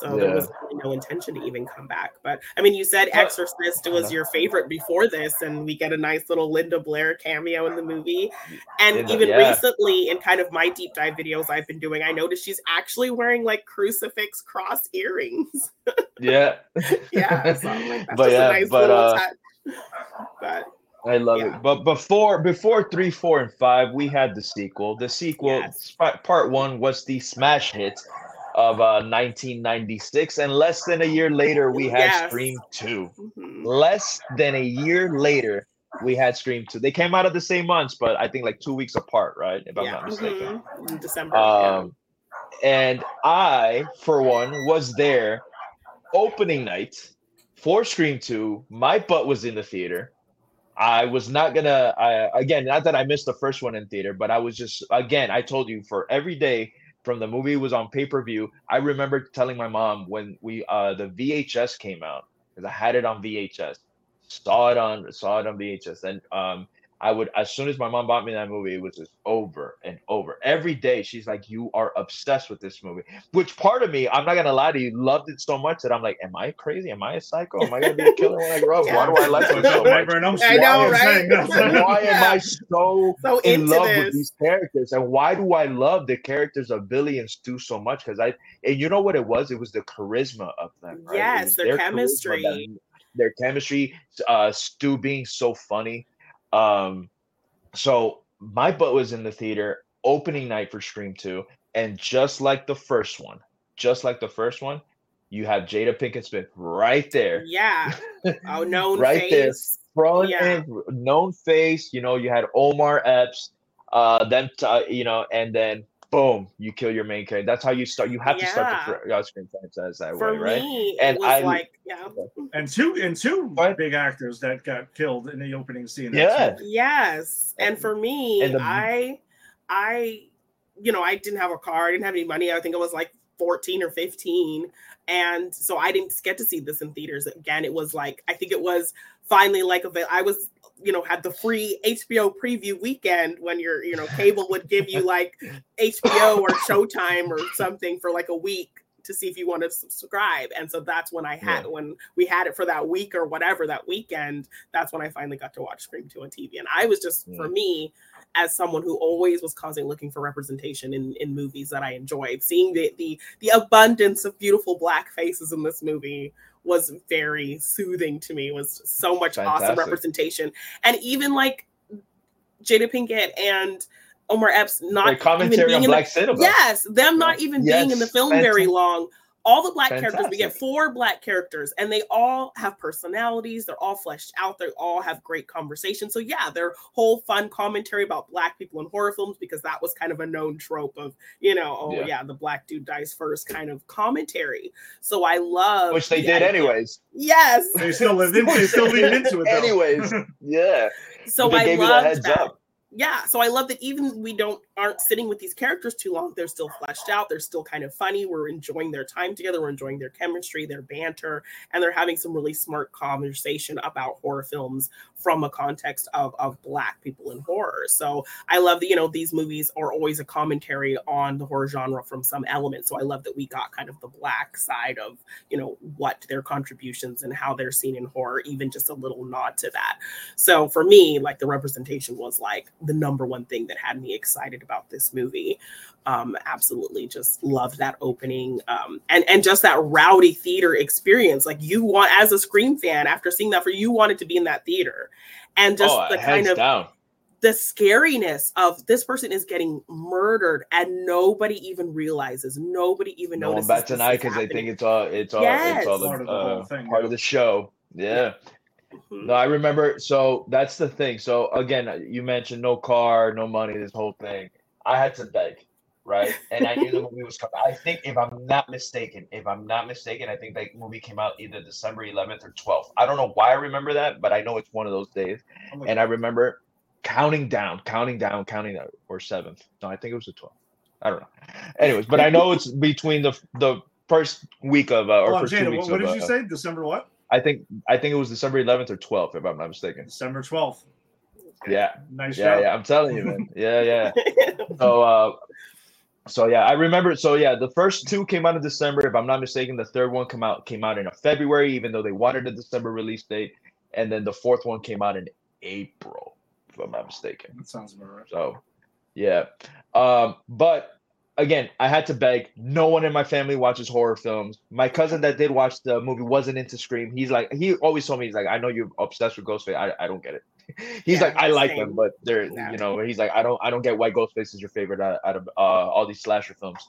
So there was really no intention to even come back. But I mean, you said Exorcist was your favorite before this, and we get a nice little Linda Blair cameo in the movie. And In even yeah. recently, in kind of my deep dive videos I've been doing, I noticed she's actually wearing like crucifix cross earrings. Yeah, yeah, so like, that's but just yeah, a nice but little uh, touch. But I love Yeah. it. But before before three, four, and five, we had the sequel. The sequel, Yes. part one, was the smash hit of uh 1996, and less than a year later, we had Yes. Scream Two. mhm. less than a year later, we had Scream 2. They came out of the same months, but I think like two weeks apart, right? If I'm not mistaken. mhm, in December. yeah. Um, and I, for one, was there opening night for Scream 2. My butt was in the theater. I was not gonna. I again, not that I missed the first one in theater, but I was just again. I told you for every day from the movie was on pay per view. I remember telling my mom when we uh the VHS came out because I had it on VHS, saw it on saw it on VHS, and um I would as soon as my mom bought me that movie, it was just over and over. Every day she's like, You are obsessed with this movie. Which part of me, I'm not gonna lie to you, loved it so much that I'm like, Am I crazy? Am I a psycho? Am I gonna be a killer when I grow up? Why do I like it so much? Nightmare on Elm I know, right? saying that's- Why am I so, So in love this. with these characters? And why do I love the characters of Billy and Stu so much? Because I and you know what it was? It was the charisma of them. Right? Yes, was their chemistry. that- their chemistry, uh Stu being so funny. Um so my butt was in the theater opening night for Scream 2, and just like the first one, just like the first one, you have Jada Pinkett Smith right there. Yeah. Oh, known Right there. Front Yeah. known face, you know, you had Omar Epps, uh, then uh, you know, and then boom, you kill your main character. That's how you start. You have to start the fr- uh, Scream franchise that For way, right? me, And was I- like, yeah. and two and two What? big actors that got killed in the opening scene. Yeah. Yes. And for me, And the- I I you know, I didn't have a car, I didn't have any money. I think I was like 14 or 15. And so I didn't get to see this in theaters. Again, it was like I think it was finally like I was you know had the free HBO preview weekend when your you know cable would give you like HBO or Showtime or something for like a week to see if you want to subscribe. And so that's when I had when we had it for that week or whatever that weekend. That's when I finally got to watch Scream 2 on TV. And I was just for me as someone who always was causing looking for representation in, in movies that I enjoyed, seeing the, the the abundance of beautiful black faces in this movie was very soothing to me. It was so much awesome representation, and even like Jada Pinkett and Omar Epps not commentary even being on in Black the, cinema. yes, them not even being in the Yes, film very long all the black characters we get four black characters and they all have personalities they're all fleshed out they all have great conversation so yeah their whole fun commentary about black people in horror films because that was kind of a known trope of you know oh Yeah. yeah, the black dude dies first kind of commentary so i love Which they the did idea- anyways. yes They still lived in, they still lean into it. Though. Anyways, yeah. so they i gave you the love that yeah so i love that even we don't aren't sitting with these characters too long they're still fleshed out they're still kind of funny we're enjoying their time together we're enjoying their chemistry their banter and they're having some really smart conversation about horror films from a context of of black people in horror. So i love that you know these movies are always a commentary on the horror genre from some element so i love that we got kind of the black side of you know what their contributions and how they're seen in horror even just a little nod to that. So for me, like the representation was like the number one thing that had me excited about this movie. Um, absolutely, just loved that opening, um, and and just that rowdy theater experience. Like you want, as a Scream fan, after seeing that, for you wanted to be in that theater, and just oh, the kind of down. the scariness of this person is getting murdered and nobody even realizes, nobody even No one notices. bats an this eye is because they think it's all it's all Yes. it's all Part the, of the uh, thing, part yeah. of the show. Yeah. Mhm. No, I remember. So that's the thing. So again, you mentioned no car, no money, this whole thing. I had to beg, right? And I knew the movie was coming. I think, if I'm not mistaken, if I'm not mistaken, I think that movie came out either December 11th or 12th. I don't know why I remember that, but I know it's one of those days. Like, And I remember counting down, counting down, counting down, or seventh. No, I think it was the 12th. I don't know. Anyways, but I know it's between the the first week of uh, or on, first two weeks what, what of. did you uh, say? December what? I think I think it was December 11th or 12th, if I'm not mistaken. December 12th. Yeah, Nice yeah, job. yeah. I'm telling you, man. Yeah, yeah. So, uh, so yeah, I remember. So yeah, the first two came out in December, if I'm not mistaken. The third one came out came out in February, even though they wanted a December release date, and then the fourth one came out in April, if I'm not mistaken. That sounds about right. So, yeah. Um, but again, I had to beg. No one in my family watches horror films. My cousin that did watch the movie wasn't into Scream. He's like, he always told me, he's like, I know you're obsessed with Ghostface. I, I don't get it. He's Yeah, like, I like them, but they're, you know, he's like, I don't, I don't get why Ghostface is your favorite out, out of uh, all these slasher films.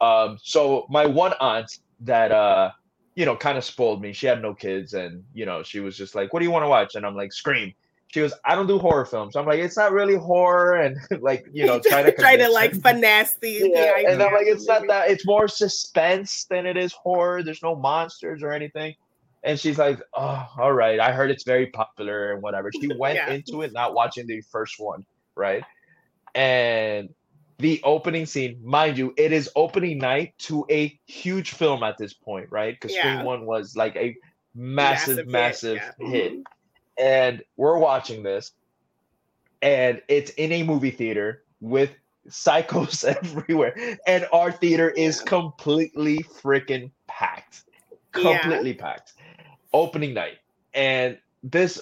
Um, so my one aunt that, uh, you know, kind of spoiled me. She had no kids, and you know, she was just like, "What do you want to watch?" And I'm like, "Scream." She goes, "I don't do horror films." I'm like, "It's not really horror," and like, you know, trying to try to like her. finesse the, Yeah, idea and I'm like, it's not that. It's more suspense than it is horror. There's no monsters or anything. And she's like, oh, all right. I heard it's very popular and whatever. She went Yeah. into it not watching the first one, right? And the opening scene, mind you, it is opening night to a huge film at this point, right? Because Yeah. Scream One was like a massive, Massive massive, hit, yeah. hit. And we're watching this, and it's in a movie theater with psychos everywhere, and our theater is completely freaking packed, Yeah. completely packed. Opening night, and this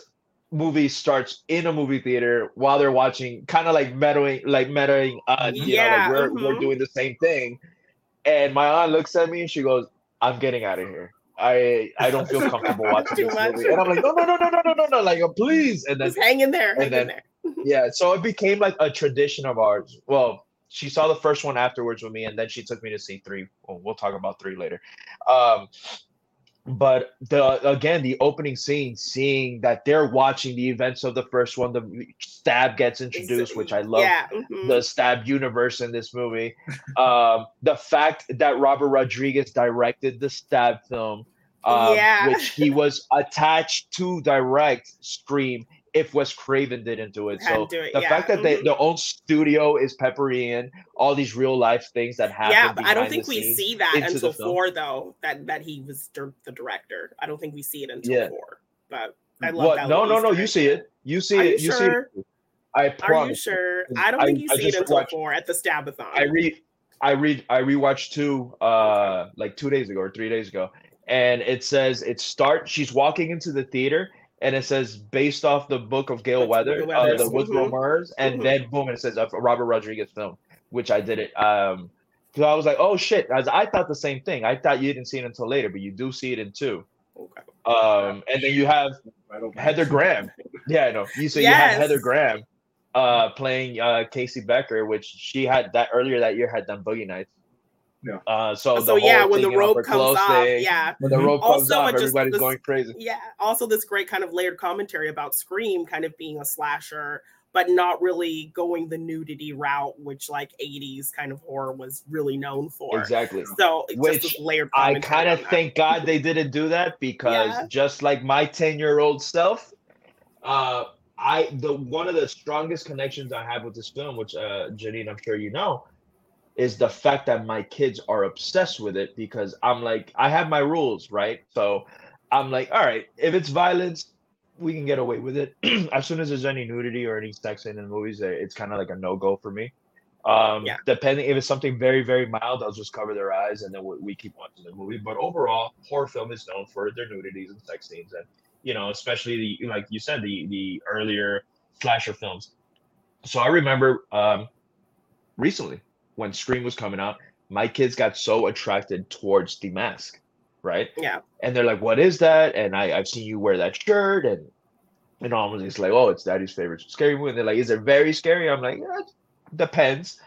movie starts in a movie theater while they're watching, kind of like meddling, like meddling. Uh, you Yeah, know, like we're we're mhm. doing the same thing. And my aunt looks at me and she goes, "I'm getting out of here. I I don't feel comfortable watching this much. movie." And I'm like, "No, no, no, no, no, no, no, no! Like, uh, please!" And then Just hang in there. and then- in there. yeah, so it became like a tradition of ours. Well, she saw the first one afterwards with me, and then she took me to see three. Well, we'll talk about three later. Um, but the again, the opening scene, seeing that they're watching the events of the first one, the stab gets introduced, which I love Yeah. mhm. the stab universe in this movie. Um, the fact that Robert Rodriguez directed the stab film, um, Yeah. which he was attached to direct Scream if Wes Craven didn't do it. Had So do it, the yeah, fact that they, mhm. their own studio is peppery in all these real life things that happen. yeah, but I don't think we see that until four, though. That that he was dir- the director. I don't think we see it until Yeah. four. But I love What? that. No, no, no. You see it. You see Are it. you You sure? see it. I Are you sure? I don't I- think you I see it just until watched- four at the Stabathon. I read I read I rewatched two uh like two days ago or three days ago. And it says it start she's walking into the theater and it says based off the book of Gale Weather, Gale uh, Weathers, the Woodsboro mhm. Murders, and Mhm. then boom, and it says a Robert Rodriguez film, which I did it. Um so I was like, oh shit. As I thought the same thing. I thought you didn't see it until later, but you do see it in two. Okay. Um and then you have Heather Graham. Yeah, I know. You so you have Heather Graham uh playing uh Casey Becker, which she had that earlier that year had done Boogie Nights. Yeah. Uh, so so yeah, when the thing, you know, rope comes off, day, yeah, when the rope comes Also, off, just- everybody's this- going crazy. yeah. Also, this great kind of layered commentary about Scream kind of being a slasher, but not really going the nudity route, which like '80s kind of horror was really known for. Exactly. So it's Which just this layered. I kind of thank God they didn't do that because Yeah. just like my 10 year old self, uh, I the one of the strongest connections I have with this film, which uh, Janine, I'm sure you know, is the fact that my kids are obsessed with it because I'm like I have my rules, right? So I'm like, all right, if it's violence, we can get away with it. as soon as there's any nudity or any sex in the movies, eh, it's kind of like a no go for me. Um, Yeah. depending if it's something very, very mild, I'll just cover their eyes and then we, we keep watching the movie. But overall, horror film is known for their nudities and sex scenes, and you know, especially the like you said, the the earlier slasher films. So I remember um, recently when Scream was coming out, my kids got so attracted towards the mask, right? Yeah. And they're like, "What is that?" And I I've seen you wear that shirt, and and almost it's like, "Oh, it's Daddy's favorite scary movie." And they're like, "Is it very scary?" I'm like, yeah, it "Depends."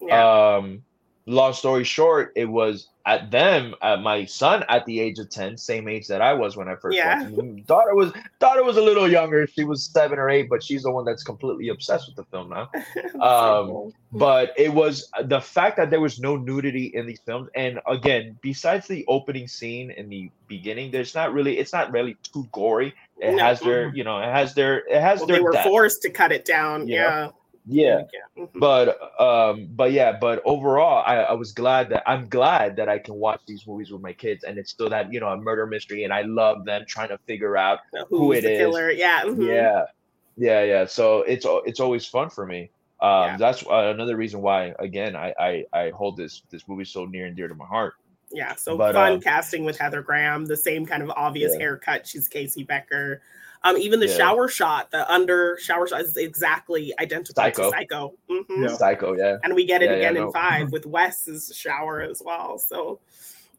Yeah. Um, long story short, it was at them, at my son at the age of 10, same age that I was when I first Yeah. watched. Daughter was daughter was a little younger. She was seven or eight, but she's the one that's completely obsessed with the film now. Um, cool. But it was the fact that there was no nudity in these films, and again, besides the opening scene in the beginning, there's not really it's not really too gory. It No. has their, you know, it has their it has Well, their they were forced to cut it down. Yeah. Yeah. Yeah Mhm. but um but yeah but overall I, I was glad that i'm glad that i can watch these movies with my kids and it's still that you know a murder mystery and i love them trying to figure out Who's who it the is. killer? Yeah. mhm. yeah yeah yeah so it's it's always fun for me um Yeah. that's uh, another reason why again I, I i hold this this movie so near and dear to my heart Yeah, so But, fun um, casting with Heather Graham, the same kind of obvious Yeah. haircut. She's Casey Becker. Um, even the Yeah. shower shot, the under shower shot is exactly identical Psycho. to Psycho. Mhm. Yeah. psycho yeah And we get it Yeah, yeah, again no. in five with Wes's shower as well. So,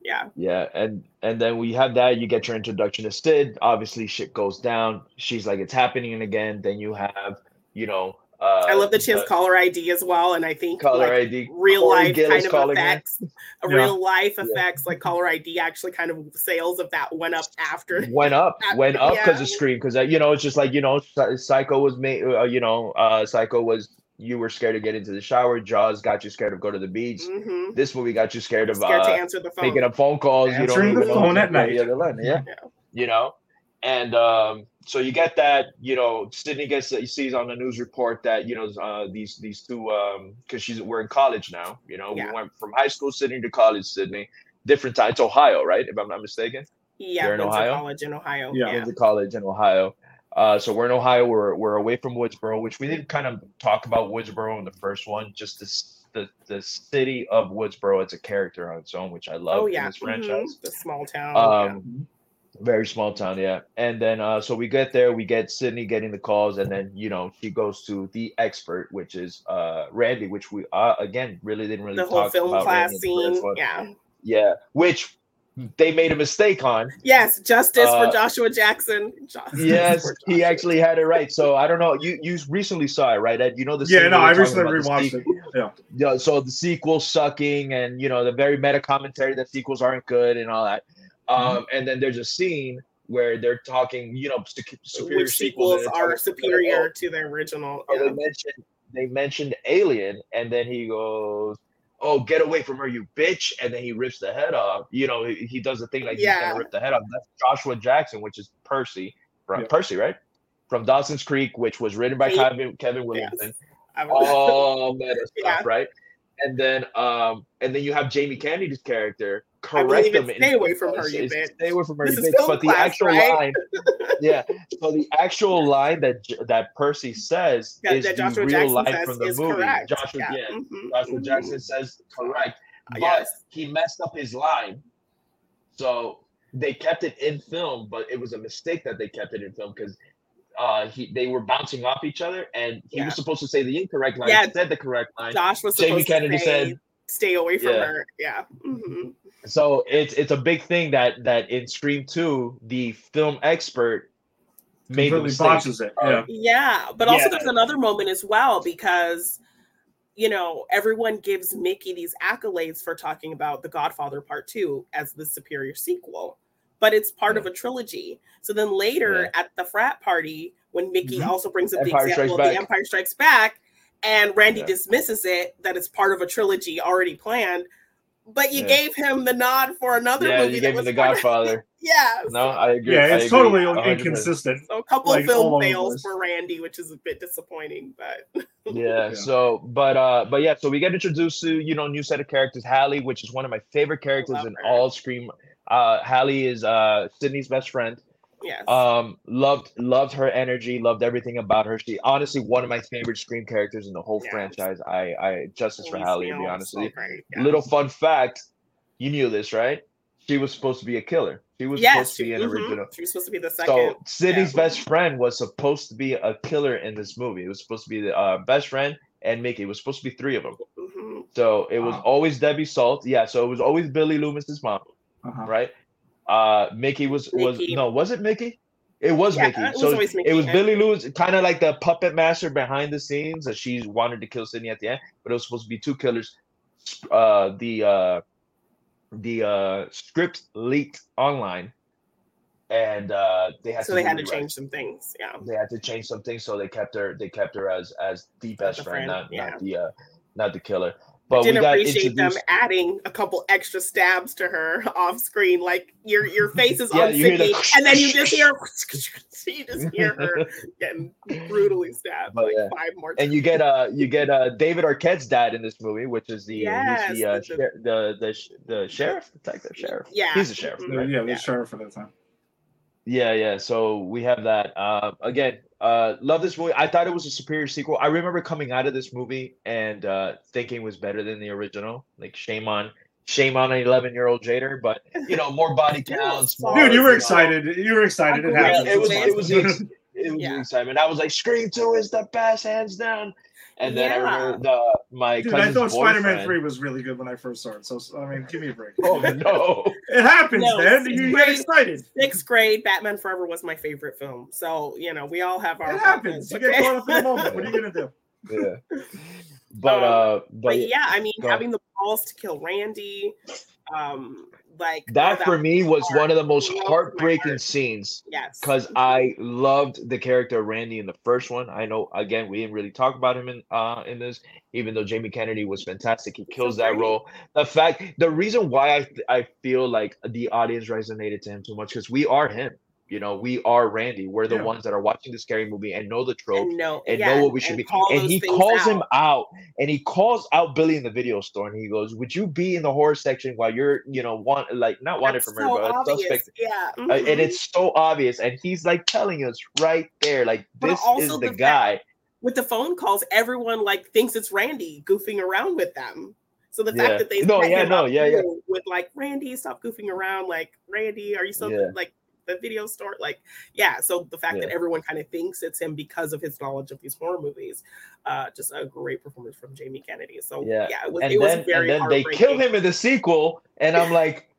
yeah, Yeah, and and then we have that. You get your introduction to Sid. Obviously, shit goes down. She's like, "It's happening again." Then you have, you know, uh, I love that she has the caller ID as well. And I think caller like, ID. real Corey life Gillis kind of calling effects, Yeah. real life Yeah. effects like caller ID actually kind of sales of that went up after. went up, That- went up because yeah. of Scream. Because you know, it's just like you know, Psy- Psycho was made. Uh, you know, uh, Psycho was you were scared to get into the shower. Jaws got you scared to go to the beach. Mhm. This movie got you scared of Scared to uh, answer the phone. picking up phone calls. you don't Answering even the know phone who's at night. The. Yeah. Yeah. you know and um so you get that you know sidney gets that he sees on the news report that you know uh these these two um because she's we're in college now you know Yeah. we went from high school sidney to college sidney different time it's ohio right if i'm not mistaken Yeah, You're in Ohio? College in Ohio. Yeah. Yeah. Went college in ohio uh so we're in ohio we're we're away from woodsboro which we didn't kind of talk about woodsboro in the first one just this the the city of woodsboro as a character on its own which i love Oh in yeah, this mhm. franchise the small town. um very small town yeah and then uh so we get there we get sidney getting the calls and then you know she goes to the expert which is uh randy which we uh again really didn't really yeah. the whole film about class Randy in the first scene. Yeah. yeah which they made a mistake on Yes, justice Uh, for Joshua Jackson. Justice yes for he actually had it right so i don't know you you recently saw it right ed you know the Yeah, scene no, I recently rewatched it. Yeah. yeah, so the sequel sucking and you know the very meta commentary that sequels aren't good and all that. Mm-hmm. Um, and then there's a scene where they're talking, you know, su- superior Which sequels, sequels they're superior to the original? Oh, Yeah. they mentioned they mentioned Alien, and then he goes, "Oh, get away from her, you bitch!" And then he rips the head off. You know, he, he does the thing like he's gonna rip the head off. That's Joshua Jackson, which is Pacey from Yeah. Pacey, right? From Dawson's Creek, which was written by He- Kevin Kevin Williamson Yes. All meta stuff, Yeah. right? And then um and then you have Jamie Kennedy's character correct it's, "Stay away from her, you bitch." Stay away from her, This you is bitch. film But the class, actual right? line, yeah. So the actual line that that Pacey says that, is the Joshua real Jackson line from the movie. correct. Joshua, yeah, yeah. mhm, Joshua mhm. Jackson says correct, but Yes. he messed up his line. So they kept it in film, but it was a mistake that they kept it in film because uh, he they were bouncing off each other, and he Yeah. was supposed to say the incorrect line. Yeah. Said the correct line. Josh was Jamie Kennedy to say, said- "Stay away from Yeah. her." Yeah. mhm. So it's it's a big thing that that in Scream Two, the film expert made the Completely botches it. Yeah. Yeah, but also Yeah. there's another moment as well because you know, everyone gives Mickey these accolades for talking about The Godfather Part 2 as the superior sequel, but it's part Yeah. of a trilogy. So then later at the frat party, when Mickey Mhm. also brings up Empire the Strikes example of Back. The Empire Strikes Back, and Randy Yeah. dismisses it that it's part of a trilogy already planned, but you Yeah. gave him the nod for another Yeah, movie. you that gave him was The part of- Godfather. yeah. No, I agree. Yeah, it's agree, totally 100%. inconsistent. So a couple like, of film fails for Randy, which is a bit disappointing, but Yeah, Yeah. So, but uh, but yeah. So we get introduced to you know new set of characters. Hallie, which is one of my favorite characters Love in her. all Scream. Uh, Hallie is uh Sidney's best friend. yes. Um, loved loved her energy. Loved everything about her. She honestly one of my favorite Scream characters in the whole Yes. franchise. I I justice for Hallie to be honest so with you. yeah. Little fun fact, you knew this, right? She was supposed to be a killer. She was yes, supposed to be an mhm. original. she was supposed to be the second. So Sidney's best friend was supposed to be a killer in this movie. It was supposed to be the uh, best friend and Mickey. It was supposed to be three of them. Mhm. So it was always Debbie Salt. Yeah. So it was always Billy Loomis's mom, Uh-huh. right? Uh, Mickey was was Mickey. no, was it Mickey? It was Yeah, Mickey. it was so always Mickey, it was yeah. Billy Loomis, kind of like the puppet master behind the scenes. That she wanted to kill Sidney at the end, but it was supposed to be two killers. Uh, the uh, the uh, script leaked online, and uh, they had so to they had to rewrites change some things. Yeah. they had to change some things, so they kept her. They kept her as as the best the friend, friend, not yeah. not the uh, not the killer. I But we didn't got appreciate them adding a couple extra stabs to her off screen. Like your your face is Yeah, on you hear the- Sidney, and then you just hear you just hear her getting brutally stabbed But like yeah. five more times. And you get uh you get uh David Arquette's dad in this movie, which is the Yes, he's the, uh, the- sher- the the sh- the sheriff, detective sheriff. Yeah. he's a sheriff. Mhm. Yeah, Right? yeah, the Yeah. sheriff at that time. Yeah, yeah. So we have that. Uh, again, uh, love this movie. I thought it was a superior sequel. I remember coming out of this movie and uh, thinking it was better than the original. Like shame on shame on an 11 year old Jader, but you know more body Dude, counts. Dude, more, Dude, you were know. excited. You were excited. It Yeah, happened. it was it was ex- it was Yeah. the excitement. I was like, Scream Two is the best, hands down. And then I Yeah. remember the my Dude, I cousin's thought Spider-Man 3 was really good when I first saw it. So I mean, give me a break. Oh no! It happens, No, man. You great. get excited. Sixth grade, Batman Forever was my favorite film. So you know we all have our It happens. You moments, get caught up in the moment. What are you gonna do? Yeah, but Um, uh, but, But yeah, I mean, Go ahead. having the balls to kill Randy, um, like that for me was one of the most heartbreaking heart. scenes yes, because I loved the character Randy in the first one. I know again we didn't really talk about him in uh in this, even though Jamie Kennedy was fantastic. He kills that role. The fact, the reason why I I feel like the audience resonated to him too much because we are him. You know, we are Randy. We're the Yeah. ones that are watching the scary movie and know the trope and no, and yeah, know what we should be. And he calls out. him out, and he calls out Billy in the video store, and he goes, "Would you be in the horror section while you're, you know, want like not wanted That's for so murder, but obvious. suspect?" Yeah, Uh, mhm. and it's so obvious, and he's like telling us right there, like this is the the guy. with the phone calls, everyone like thinks it's Randy goofing around with them. So the Yeah. fact that they No, yeah, no, yeah, yeah. with like Randy, stop goofing around. Like Randy, are you still Yeah. like the video store? Like yeah. So the fact that everyone kind of thinks it's him because of his knowledge of these horror movies, uh, just a great performance from Jamie Kennedy. So Yeah. yeah, it was And it was then, very and then they kill him in the sequel, and I'm like,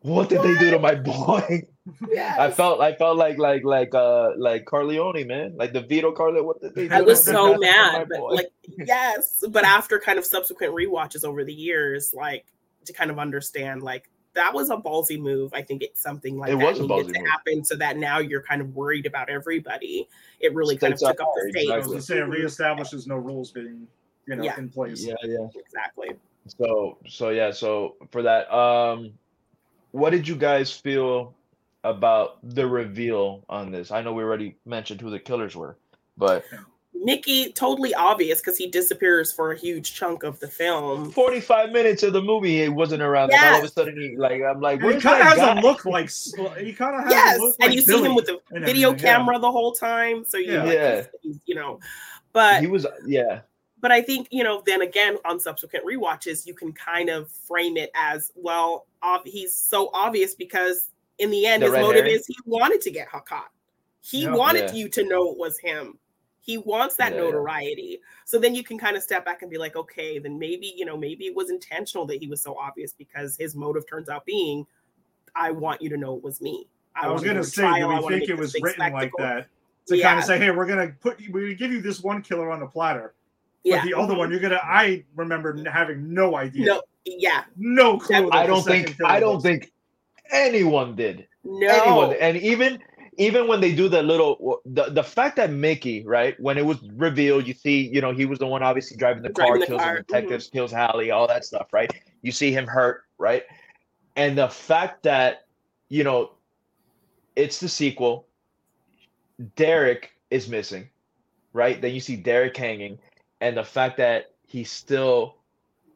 what did they do to my boy? Yes. I felt, I felt like, like, like, uh, like Corleone, man, like the Vito Corleone. What did they do? I was so mad, but boy? like yes, but after kind of subsequent rewatches over the years, like to kind of understand, like that was a ballsy move. I think it's something like It that was a needed ballsy to move. happen, so that now you're kind of worried about everybody. It really kind of took are up the stage. stakes. I was gonna say it reestablishes no rules being, you know, Yeah. in place. yeah, yeah. Exactly. So so yeah, so for that, um what did you guys feel about the reveal on this? I know we already mentioned who the killers were, but Mickey, totally obvious because he disappears for a huge chunk of the film. 45 minutes of the movie he wasn't around and all of a sudden he like I'm like he kind of that has guy? a look like he kind of has Yes, a look and like you see him with the video everything, yeah. camera the whole time, so you Yeah. like, Yeah. he's- he's, you know, but he was yeah. but I think you know, then again, on subsequent rewatches, you can kind of frame it as well. Ob- he's so obvious because in the end, The his motive herring? is he wanted to get caught. He Yeah. wanted Yeah. you to know it was him. He wants that Yeah, yeah. notoriety. So then you can kind of step back and be like, okay, then maybe you know, maybe it was intentional that he was so obvious because his motive turns out being, I want you to know it was me. I was gonna say, trial. do we think it was big written like that to Yeah. kind of say, hey, we're gonna put we're gonna give you this one killer on the platter, Yeah. the other one, mm-hmm. you're gonna. I remember having no idea, No. Yeah. no clue. I don't think I don't was. think anyone did. No. anyone and even even when they do the little the, the fact that mickey right when it was revealed you see you know he was the one obviously driving the Driving car the kills car, the detectives kills hallie all that stuff right? You see him hurt right? And the fact that you know it's the sequel. Derek is missing right? Then you see derek hanging and the fact that he still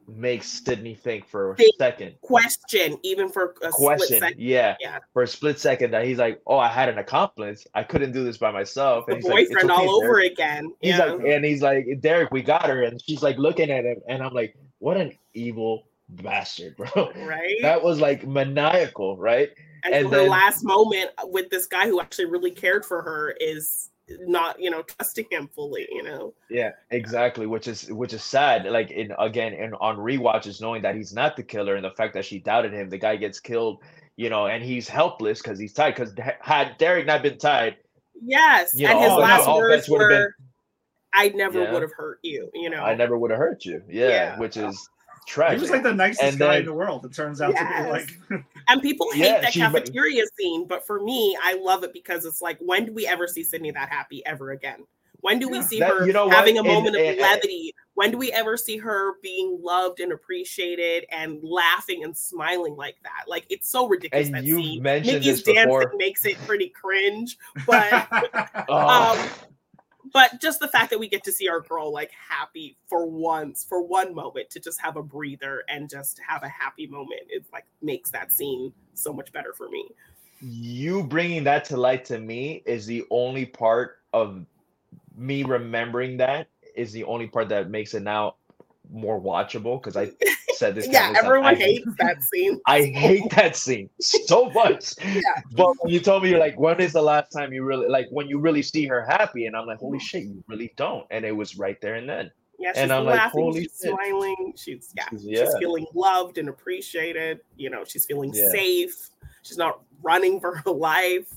makes sidney think for a Think. second Question, even for a split question. second. Yeah. Yeah. For a split second that he's like, Oh, I had an accomplice. I couldn't do this by myself. The And he's like, "It's boyfriend okay, all over Derek." again. He's yeah. like, and he's like, Derek, we got her. And she's like looking at him. And I'm like, what an evil bastard, bro. right? That was like maniacal, right? and, and then- last moment with this guy who actually really cared for her is not, you know, trusting him fully, you know. Yeah, exactly. Which is which is sad. Like in again in on rewatches, knowing that he's not the killer and the fact that she doubted him, the guy gets killed, you know, and he's helpless because he's tied. Because had Derek not been tied, Yes. You and know, his all- last all words would've been- were I never Yeah. would have hurt you, you know. I never would have hurt you. Yeah, Yeah. which is He was like the nicest And guy then- in the world. It turns out to be like. And people hate Yeah, that she- cafeteria scene, but for me, I love it because it's like, when do we ever see Sidney that happy ever again? When do we see That- her you know what? having a And- moment of and- levity? When do we ever see her being loved and appreciated and laughing and smiling like that? Like it's so ridiculous. And that you scene. mentioned Nikki's this dancing makes it pretty cringe, but Oh, um, but just the fact that we get to see our girl like happy for once, for one moment, to just have a breather and just have a happy moment, it like makes that scene so much better for me. you bringing that to light to me is the only part of me remembering that is the only part that makes it now more watchable because I said this. yeah, everyone I, hates that scene. I hate that scene so much. Yeah. But when you told me you're like, when is the last time you really like when you really see her happy? And I'm like, holy mm-hmm. shit, you really don't. And it was right there and then. Yeah, she's And I'm like, laughing, holy she's shit. smiling, she's yeah, She's- she's feeling loved and appreciated. You know, she's feeling Yeah. safe. She's not running for her life.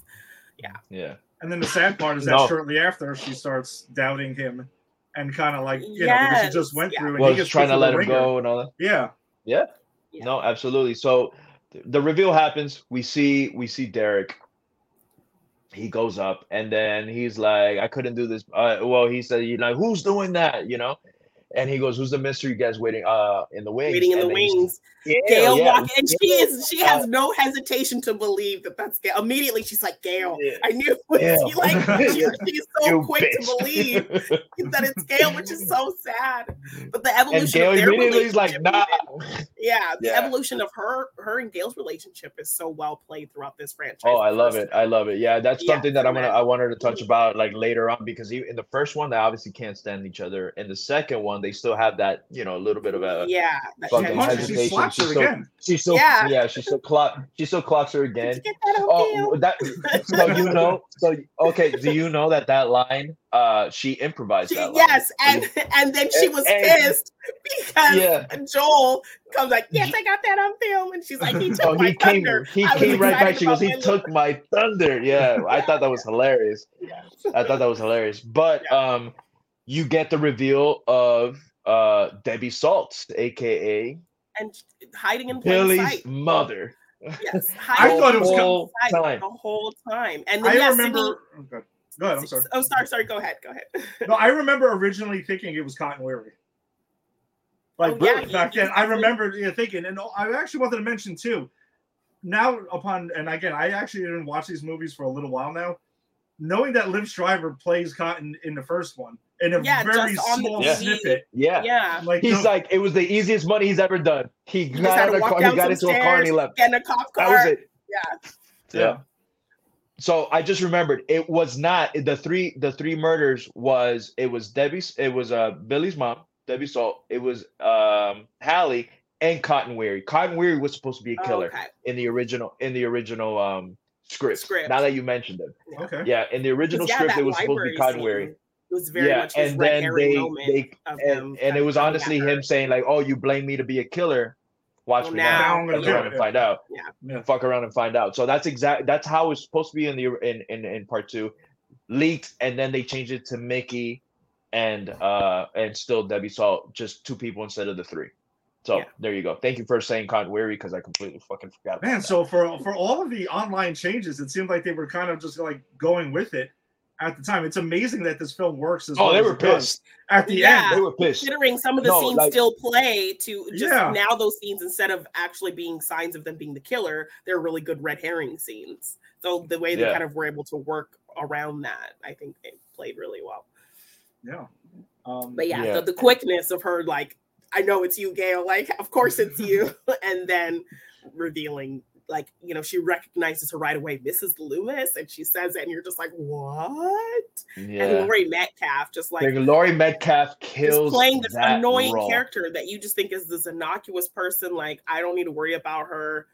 Yeah. Yeah. And then the sad part is that No. shortly after she starts doubting him and kind of like you know because she just went yeah. through and Was he gets trying to let him ringer. go and all that. Yeah. Yeah. No, absolutely. So the reveal happens. We see we see Derek. He goes up and then he's like, I couldn't do this. Uh, well, he said, you know, who's doing that? You know? And he goes, Who's the mystery guys waiting uh in the wings? Waiting in the And you see- wings. Yeah, Gale yeah, walking, and she is she has no hesitation to believe that that's Gale. Immediately, she's like, Gale. Yeah. I knew Gale. she like she, she's so You quick bitch. to believe that it's Gale, which is so sad. But the and evolution Gale of their immediately is like, nah. even- yeah, the Yeah. evolution of her her and Gale's relationship is so well played throughout this franchise. Oh, I love it. I love it. Yeah, that's something that I'm gonna. I wanted to touch about like later on because in the first one they obviously can't stand each other. and the second one, they still have that, you know, a little bit of a yeah, fucking She tension. punches, she slaps her She's so- again. she still Yeah. yeah, she still clock she still clocks her again. get that on Oh, that so you know so okay, do you know that that line uh she improvised She- that line. yes, and and then she was and- pissed because Yeah. Joel comes like, "Yes, I got that on film," and she's like, "He took Oh, my he came. thunder." He I came right back. She goes. He my took my thunder. Yeah, I thought that was hilarious. Yeah. I thought that was hilarious. But um, you get the reveal of uh Debbie Salts, aka and hiding in plain Billy's sight. mother. Yes, I thought it was plain whole sight time. the whole time. And then I yes, remember. Sidney- oh. Go ahead. I'm sorry. Oh, sorry, sorry. Go ahead. Go ahead. No, I remember originally thinking it was Cotton Weary. Like Oh, yeah, back you- then, I remember yeah, thinking, and I actually wanted to mention too. Now, upon and again, I actually didn't watch these movies for a little while now. Knowing that Liev Schreiber plays Cotton in the first one in a Yeah, very just on the small Yeah. snippet, Yeah. Yeah, like He's the- like, it was the easiest money he's ever done. He just got out to of the car, he got some into a car and he left. get in a cop car. That was it. Yeah, Yeah. So I just remembered it was not the three the three murders was it was Debbie's it was uh Billy's mom, Debbie Salt, it was um Hallie and Cotton Weary. Cotton Weary was supposed to be a killer Okay. in the original in the original um script. Script. Now that you mentioned it. okay. Yeah, in the original yeah, script it was supposed to be Cotton scene Weary. was very yeah, much his and red then herring they moment they of and, him and it was honestly him saying like, "Oh, you blame me to be a killer. Watch Well, me now- now. Now I'm gonna Fuck around it, and find out." Yeah. fuck around and find out. So that's exact. That's how it's supposed to be in the in in, in part two, leaked, and then they changed it to Mickey and uh and still Debbie saw just two people instead of the three. So Yeah. there you go. Thank you for saying continuity because I completely fucking forgot. about Man, that. so for for all of the online changes, it seemed like they were kind of just like going with it at the time. It's amazing that this film works as oh, well they were pissed. at the Yeah. end. They were pissed. considering some of the No, scenes like- still play to just Yeah. now those scenes instead of actually being signs of them being the killer they're really good red herring scenes so the way they Yeah. kind of were able to work around that i think they played really well Yeah. Um, but yeah, Yeah. The, the quickness of her like i know it's you gale like of course it's you and then revealing like you know she recognizes her right away mrs loomis and she says it and you're just like what and Yeah. Laurie Metcalf just like Like Laurie Metcalf kills playing this annoying role. character that you just think is this innocuous person. Like I don't need to worry about her,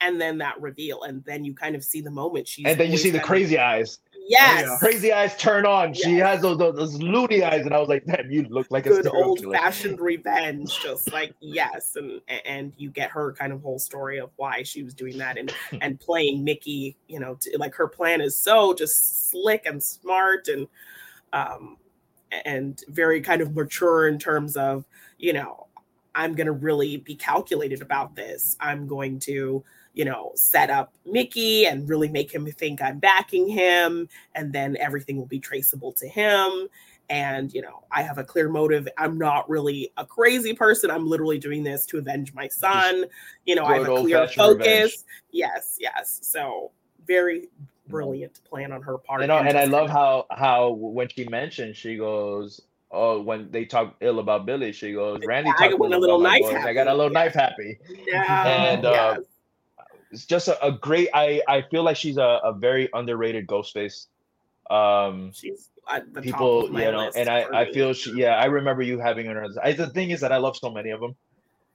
and then that reveal, and then you kind of see the moment she's. And then you see the crazy eyes. Yes, Oh, yeah. Crazy eyes turn on. She has those, those those loony eyes, and I was like, "Damn, you look like a good old fashioned revenge. Just like yes, and and you get her kind of whole story of why she was doing that, and and playing Mickey. You know, to, like her plan is so just slick and smart, and um, and very kind of mature in terms of you know i'm going to really be calculated about this i'm going to you know set up mickey and really make him think i'm backing him and then everything will be traceable to him and you know i have a clear motive i'm not really a crazy person i'm literally doing this to avenge my son you know i have a clear focus revenge. yes yes so very brilliant plan on her part You know, and I love how how when she mentioned, she goes, "Oh, when they talk ill about Billy, she goes, Randy I talked went a little my knife boys. I got a little Yeah. knife happy." yeah And, uh, yes. It's just a, a great. I I feel like she's a, a very underrated ghost Ghostface. Um, she's at the people, top of my you know, list and I I me. feel she. Yeah, I remember you having her. I, the thing is that I love so many of them.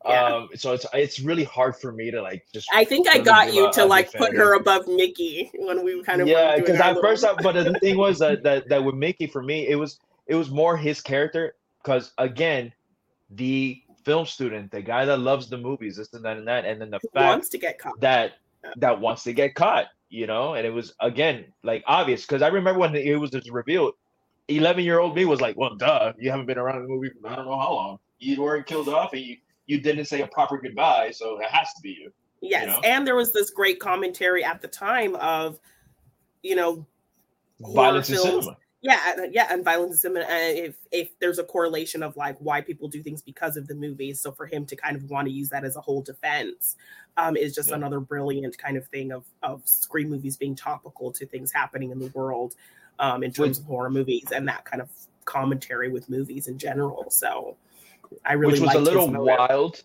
Yeah. Um, so it's it's really hard for me to like just I think I got you to like put her above Mickey when we kind of yeah because at first I, but the thing was that, that that with mickey for me it was it was more his character because again the film student the guy that loves the movies this and that and that and then the who fact wants to get caught. that that wants to get caught you know? And it was again like obvious because i remember when it was just revealed 11 year old me was like well duh you haven't been around the movie for i don't know how long. You weren't killed off and you you didn't say a proper goodbye so it has to be you. Yes, know? and there was this great commentary at the time of, you know, violence in cinema yeah, and- yeah, and violence. And if if there's a correlation of like why people do things because of the movies, so for him to kind of want to use that as a whole defense, um, is just Yeah. another brilliant kind of thing of of Scream movies being topical to things happening in the world, um, in terms of horror movies and that kind of commentary with movies in general. So, I really which was a little wild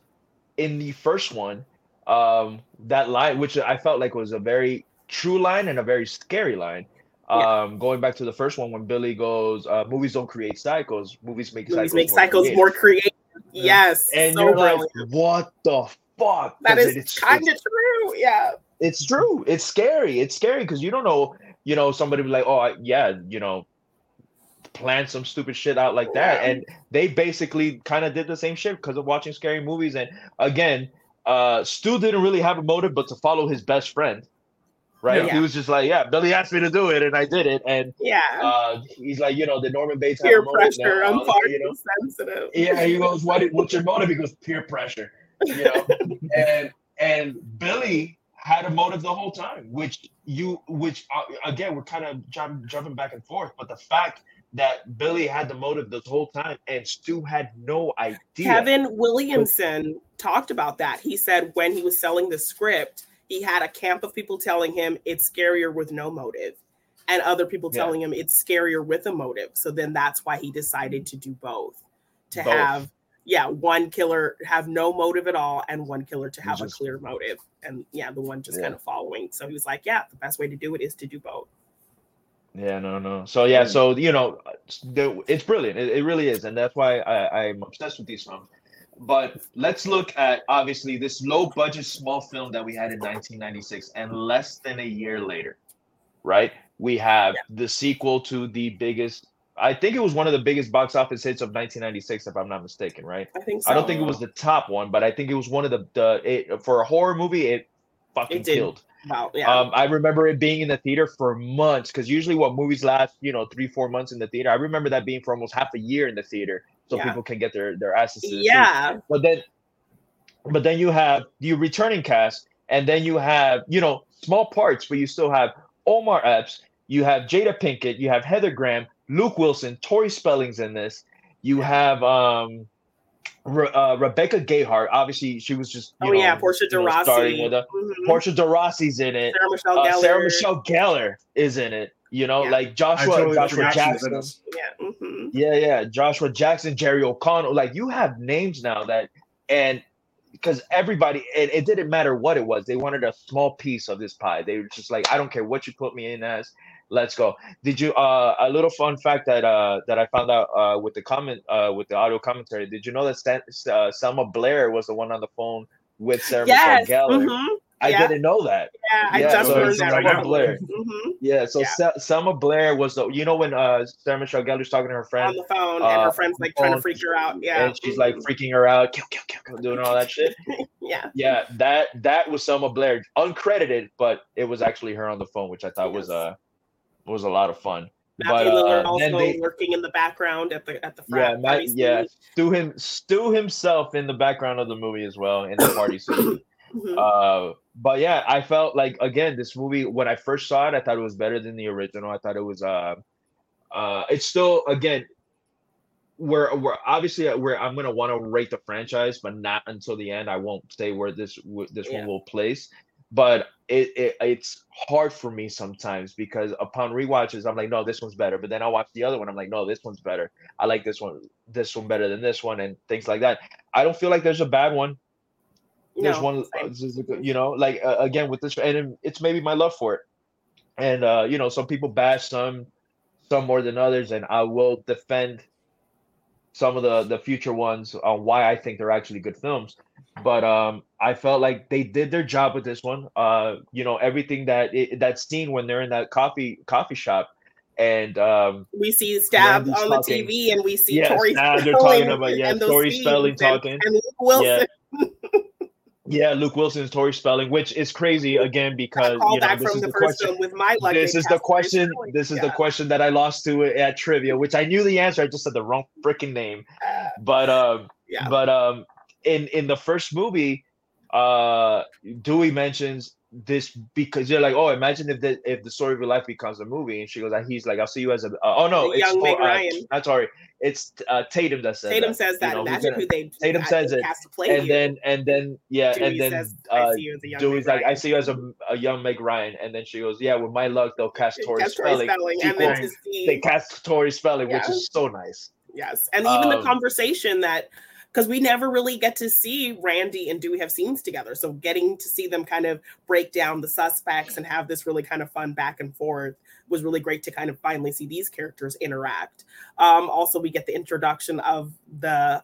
in the first one um that line which i felt like was a very true line and a very scary line Yeah. um going back to the first one when billy goes uh movies don't create cycles movies make Movies cycles make more cycles creative." more creative. Yes, and so you're brilliant. like what the fuck That is kind of true. Yeah. it's true it's scary it's scary because you don't know you know somebody be like oh I, yeah you know plan some stupid shit out like that and they basically kind of did the same shit because of watching scary movies and again uh stu didn't really have a motive but to follow his best friend right Yeah. he was just like yeah billy asked me to do it and i did it and Yeah. uh he's like you know the norman bates Peer a motive No, pressure. I'm uh, far you know sensitive. yeah, he goes, "What? What's your motive?" He goes, "Peer pressure." You know, and and Billy had a motive the whole time, which you, which uh, again, we're kind of jump, jumping back and forth, but the fact that Billy had the motive this whole time and Stu had no idea. Kevin Williamson talked about that. He said when he was selling the script, he had a camp of people telling him it's scarier with no motive, and other people Yeah. telling him it's scarier with a motive. So then that's why he decided to do both to Both. have, yeah, one killer have no motive at all, and one killer to have Just- a clear motive. And yeah, the one just Yeah. kind of following. So he was like, yeah, the best way to do it is to do both. Yeah, no, no. So yeah, so you know, it's brilliant. It, it really is, and that's why I, I'm obsessed with these films. But let's look at obviously this low budget small film that we had in 1996, and less than a year later, right? We have the sequel to the biggest. I think it was one of the biggest box office hits of 1996, if I'm not mistaken, right? I think so. I don't think it was the top one, but I think it was one of the the it, for a horror movie. It fucking It killed. Wow. Yeah. Um, I remember it being in the theater for months because usually what movies last, you know, three, four months in the theater. I remember that being for almost half a year in the theater, so Yeah. people can get their their asses. To the seats. yeah. But then, but then you have the returning cast, and then you have you know small parts, but you still have Omar Epps, you have Jada Pinkett, you have Heather Graham, Luke Wilson, Tori Spelling's in this. You have um, Re- uh, Rebecca Gayhart. Obviously, she was just you Oh know, yeah, Portia de you know, Rossi. starting with a- Mhm. Portia de Rossi's in it. Sarah Michelle Uh, Gellar. Sarah Michelle Gellar is in it. You know, Yeah. like Joshua totally Joshua forgot she was in Jackson. this. Yeah. mhm. Yeah, yeah. Joshua Jackson, Jerry O'Connell. Like you have names now that and because everybody it, it didn't matter what it was, they wanted a small piece of this pie. They were just like, I don't care what you put me in as, let's go. Did you uh a little fun fact that uh that I found out uh with the comment uh with the audio commentary, did you know that Stan, uh, Selma Blair was the one on the phone with Sarah Yes. Michelle Gellar? mhm. I yeah. didn't know that. Yeah, I Yeah, just so learned that right now. Blair. hmm Yeah, so Yeah. Sel- Selma Blair was the you know when uh Sarah Michelle Gellar's talking to her friend On the phone, and uh, her friend's like trying to freak her out. Yeah. and she's like mhm. freaking her out, kill, kill, kill, doing all that shit. yeah. Yeah, that that was Selma Blair, uncredited, but it was actually her on the phone, which I thought was Yes. uh was a lot of fun. Matthew but Lillard uh, also then they working in the background at the at the yeah, Matt, yeah. Stu him Stu himself in the background of the movie as well in the party scene. Mhm. Uh, but yeah, I felt like again this movie when I first saw it, I thought it was better than the original. I thought it was uh, uh, it's still again, we're we're obviously uh, where I'm gonna want to rate the franchise, but not until the end. I won't say where this w- this Yeah. one will place, but it, it it's hard for me sometimes because upon rewatches, I'm like, no, this one's better. But then I watch the other one, I'm like, no, this one's better. I like this one, this one better than this one, and things like that. I don't feel like there's a bad one there's No, one uh, same. this is a good- you know like uh, again with this and it's maybe my love for it and uh you know some people bash some some more than others and i will defend some of the the future ones on why i think they're actually good films but um i felt like they did their job with this one uh you know everything that it, that scene when they're in that coffee coffee shop and um we see Stab on the TV, and we see Yes, Tori now they're Spelling talking about- yeah, Tori Spelling talking. and Luke Wilson. yeah luke wilson's tori spelling which is crazy again because you know this is the the question with my luck. this is the question. This is the question that I lost to at trivia, which I knew the answer. I just said the wrong freaking name. But um, Yeah. but um, in in the first movie, uh, Dewey mentions this because you're like, oh, imagine if the if the story of your life becomes a movie, and she goes, he's like, I'll see you as a. Uh, oh no, The it's young Meg uh, Ryan. I'm sorry, it's uh, Tatum that says Tatum that. says You that. know, who's Imagine gonna- who they Tatum says it, cast to play and you. then and then yeah, Dewey and then says, uh, I see you as a young Dewey's like, I see you as a, a young Meg Ryan, and then she goes, yeah, with my luck, they'll cast Tori Cast Spelling. Spelling, They cast Tori Spelling, which is so nice. Yes, and even the Um, conversation that because we never really get to see Randy and Dewey have scenes together, so getting to see them kind of break down the suspects and have this really kind of fun back and forth was really great to kind of finally see these characters interact. Um, also, we get the introduction of the.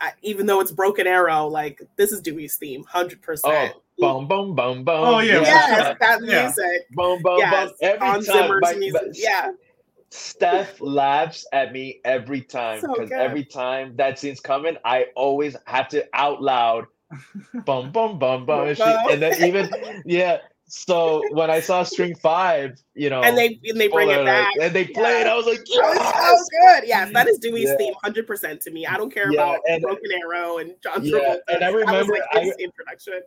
I even though it's Broken Arrow, like this is Dewey's theme, hundred percent. Oh, boom, boom, boom, boom. Oh, yeah, Yes, that Yeah. music. Boom, boom, Yes, boom. Every Hans time, Zimmer's my- music. my- Yeah, Steph laughs at me every time because good. every time that scene's coming, I always have to out loud, bum bum bum bum, and, she, and then even yeah. So when I saw Scream Five, you know, and they and they bring it back. and they play it, I was like, yes! so good. Yes, that is Dewey's Yeah. theme, hundred percent to me. I don't care Yeah, about and- Broken Arrow and John Yeah, Travolta. and I remember like, I- introduction.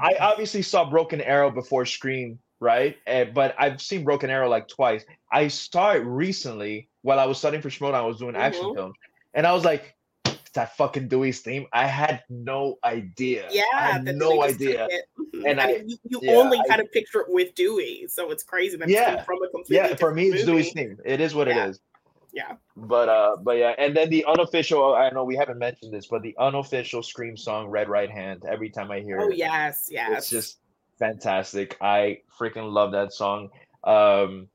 I obviously saw Broken Arrow before Scream, right? And, but I've seen Broken Arrow like twice. I saw it recently while I was studying for Schmoedown. I was doing action Mhm. films, and I was like, "It's "That fucking Dewey's theme." I had no idea. Yeah, I had no idea. took it. Mhm. And you, you yeah, only I- kind of picture it with Dewey, so it's crazy that Yeah. from a completely Yeah, for me, it's different Dewey's theme. It is what Yeah. it is. Yeah. But uh, but yeah, and then the unofficial. I know we haven't mentioned this, but the unofficial Scream song, "Red Right Hand." Every time I hear Oh it, oh yes, yes. it's just fantastic i freaking love that song um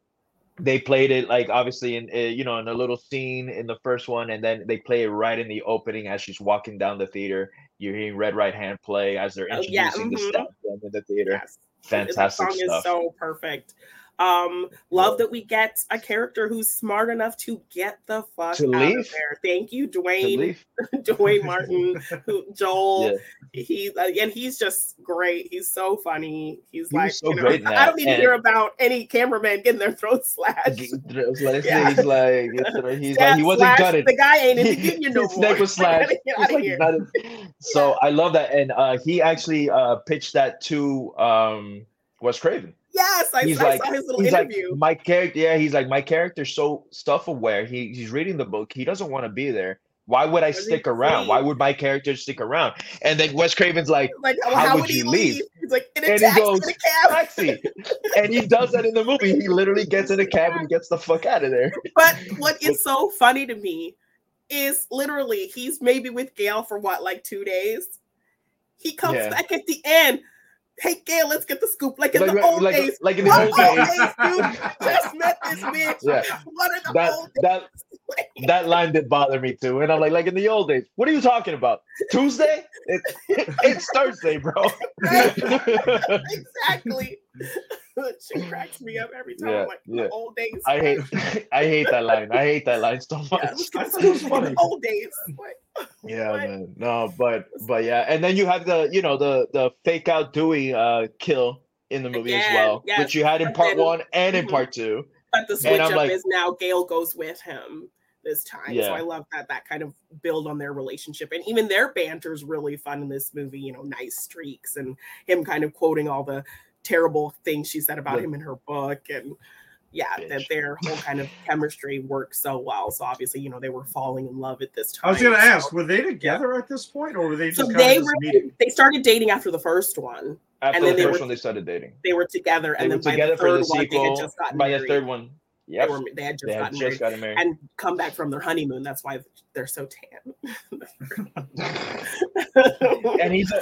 they played it like obviously in uh, you know in a little scene in the first one and then they play it right in the opening as she's walking down the theater you're hearing red right hand play as they're Oh, yeah, introducing mhm. the stuff in the theater yes. fantastic the song stuff is so perfect. Um, love that we get a character who's smart enough to get the fuck To out leave? of there. Thank you, Duane. Duane Martin, who, Joel. Yeah. He uh, and he's just great. He's so funny. He's He like, so you know, great I don't need to hear about any cameraman getting their throat slashed. He's like, Yeah. he's like, he's like, he wasn't gutted. The guy ain't in the union no His more. neck was slashed. Get He's out of like. So I love that, and uh, he actually uh, pitched that to um, Wes Craven. Yes, I, he's I like, saw his little he's interview. like, my character. Yeah, he's like, my character's so self aware. He he's reading the book. He doesn't want to be there. Why would I Does stick around? Why would my character stick around? And then Wes Craven's like, like, oh, how how, would you leave? leave? He's like, in a And he goes, in a cab. taxi. and he does that in the movie. He literally gets in a cab and gets the fuck out of there. But what is so funny to me is literally he's maybe with Gale for what, like two days? He comes Yeah. back at the end. Hey Gale, let's get the scoop. Like in Like, the old like, days. like in the old days. dude? Just met this bitch. Yeah. What are the That old that days? That line did bother me too. And I'm like, like in the old days, what are you talking about? Tuesday? It, it's Thursday, bro. exactly. she cracks me up every time. Yeah, I'm like, yeah. the old days. I hate I hate that line. I hate that line so much. Yeah, I it was funny. old days. Yeah, What? man. No, but but yeah, and then you have the you know the the fake out Dewey uh kill in the movie as well, yes, which you had in part then- one and in Mhm. part two. But the switch I'm up like- is now Gale goes with him this time. Yeah. So I love that that kind of build on their relationship. And even their banter is really fun in this movie, you know, nice streaks and him kind of quoting all the terrible things she said about The- him in her book. And yeah, that their whole kind of chemistry works so well. So obviously, you know, they were falling in love at this time. I was gonna So- ask, were they together at this point, or were they just So kind they of just were meeting? they started dating after the first one. After And then the they first were- one, they started dating. They were together, They and were then by the for the third one, they had just gotten By the third one, They, were, they had just they had gotten just married gotten married. and come back from their honeymoon. That's why they're so tan. and he's a,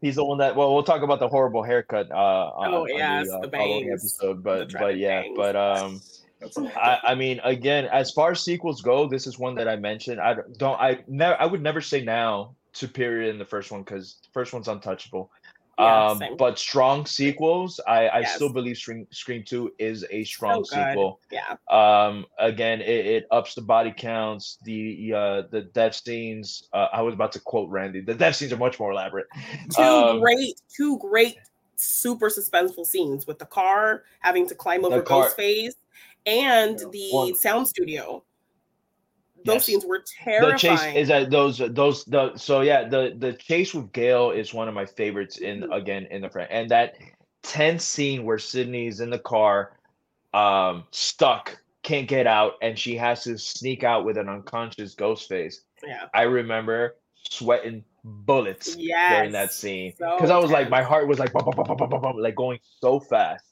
he's the one that well we'll talk about the horrible haircut uh on, Oh, on yes, the, uh, the following bangs, episode but but yeah bangs. but um That's a- I, I mean again as far as sequels go this is one that i mentioned i don't- don't i never i would never say now superior in the first one because first one's untouchable Yeah, um but strong sequels i i Yes. still believe scream, scream 2 is a strong So sequel. Yeah, um again it, it ups the body counts the uh the death scenes uh, i was about to quote randy the death scenes are much more elaborate. Two Um, great, two great, super suspenseful scenes with the car having to climb over car- Ghostface and the sound studio. Those Yes. scenes were terrifying. the chase is that those those the so yeah the the chase with Gail is one of my favorites in Mhm. again in the front and that tense scene where Sidney's in the car um stuck can't get out and she has to sneak out with an unconscious ghost face yeah, I remember sweating bullets yes, during that scene so because I was like my heart was like bum, bum, bum, like going so fast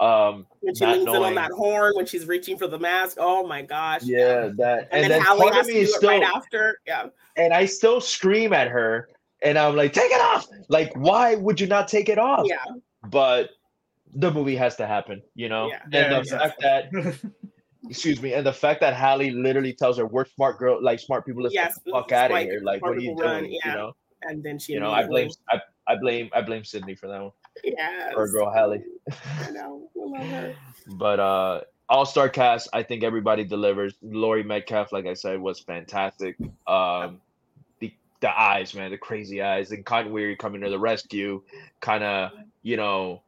um when she not leans in on that horn when she's reaching for the mask. Oh my gosh! yeah that and, and, then, then Hallie part has of to me do is it still right after. Yeah, and I still scream at her, and I'm like, "Take it off!" Like, why would you not take it off? yeah, But the movie has to happen, you know. Yeah. And Yeah, the fact that, excuse me, and the fact that Hallie literally tells her, "We're smart girl, like smart people, let's Yes, get the fuck out of here." Like, what are you people run, doing? You know. and then she You know, I blame, I, I blame, I blame Sidney for that one. Yes. Or girl Hallie. I know. I love her. But uh all star cast, I think everybody delivers. Laurie Metcalf, like I said, was fantastic. Um the the eyes, man, the crazy eyes, and Cotton Weary coming to the rescue, kind of, you know,